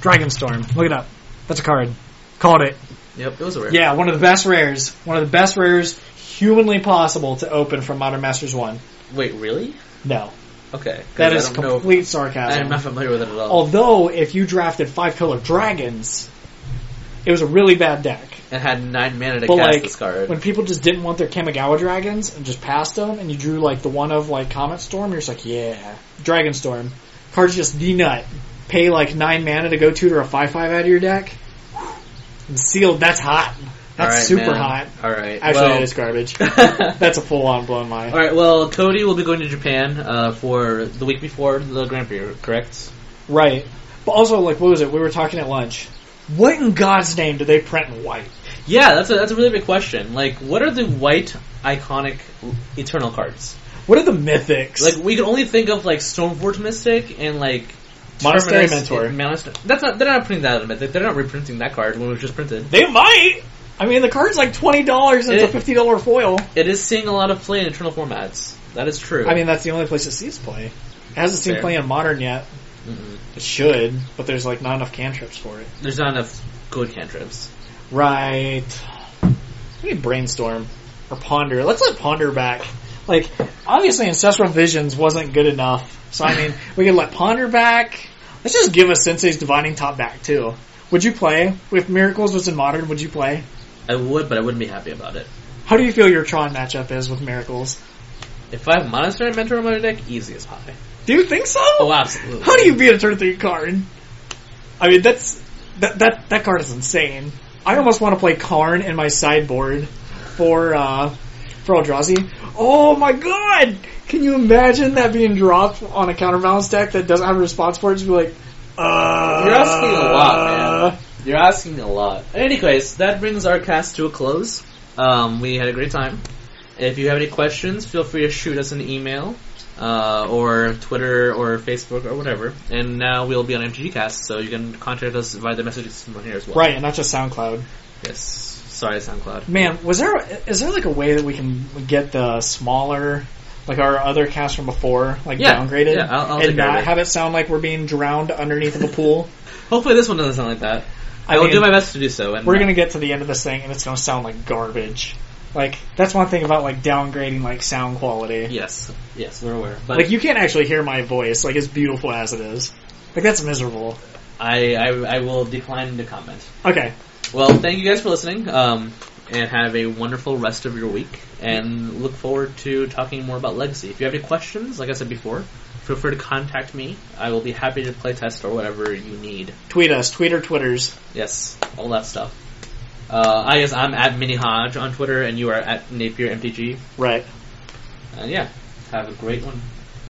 Dragonstorm. Look it up. That's a card. Called it. Yep, it was a rare. Yeah, one of the best rares. One of the best rares humanly possible to open from Modern Masters One. Wait, really? No, Okay. That is I know- complete sarcasm. I'm not familiar with it at all. Although, if you drafted five color dragons, it was a really bad deck. It had nine mana to But cast like, this card. when people just didn't want their Kamigawa dragons and just passed them, and you drew like the one of like Comet Storm, you're just like, yeah, Dragon Storm. Card's just the nut. Pay like nine mana to go tutor a five five out of your deck. Sealed, that's hot. That's right, super man. hot. All right, Actually, well, it is garbage. *laughs* that's a full on blown my. All right. Well, Cody will be going to Japan uh, for the week before the Grand Prix, correct? Right. But also, like, what was it? We were talking at lunch. What in God's name do they print in white? Yeah, that's a that's a really big question. Like, what are the white iconic Eternal cards? What are the mythics? Like, we can only think of like Stoneforge Mystic and like Monastery Mentor. Monastery- That's not. They're not printing that in. They're not reprinting that card when it was just printed. they might. I mean, the card's like twenty dollars and it's a fifty dollar foil. It is seeing a lot of play in Eternal formats. That is true. I mean, that's the only place it sees play. It hasn't seen Fair. play in modern yet. Mm-mm. It should, but there's like not enough cantrips for it. there's not enough good cantrips. Right. We need brainstorm or ponder. Let's let ponder back. Like, obviously, ancestral visions wasn't good enough. So I mean, we could let ponder back. Let's just give us Sensei's divining top back too. Would you play if Miracles was in modern? Would you play? I would, but I wouldn't be happy about it. How do you feel your Tron matchup is with Miracles? If I have Monastery Mentor on my deck, easy as pie. Do you think so? Oh, absolutely. How do you beat a turn three card? I mean, that's that that that card is insane. I almost want to play Karn in my sideboard for uh for Eldrazi. Oh my god! Can you imagine that being dropped on a counterbalance deck that doesn't have a response for it? Just be like, uh, You're asking a lot, man. You're asking a lot. Anyways, that brings our cast to a close. Um, we had a great time. If you have any questions, feel free to shoot us an email, uh, or Twitter, or Facebook, or whatever. And now we'll be on MTGcast, so you can contact us via the messages from here as well. Right, and not just SoundCloud. Yes. Sorry, SoundCloud. Man, was there is there like a way that we can get the smaller, like our other cast from before, like Yeah, downgraded, yeah, I'll- I'll and not it. have it sound like we're being drowned underneath of a pool? *laughs* Hopefully this one doesn't sound like that. I, I will mean, do my best to do so. And We're uh, gonna get to the end of this thing and it's gonna sound like garbage. Like that's one thing about like downgrading like sound quality. Yes. Yes, we're aware. But Like you can't actually hear my voice, like as beautiful as it is. Like that's miserable. I, I, I will decline to comment. Okay. Well, thank you guys for listening, um, and have a wonderful rest of your week. And look forward to talking more about Legacy. If you have any questions, like I said before, feel free to contact me. I will be happy to play test or whatever you need. Tweet us, tweet or twitters. Yes, all that stuff. Uh, I guess I'm at Mini Hodge on Twitter, and you are at Napier MTG. Right. And yeah, have a great one.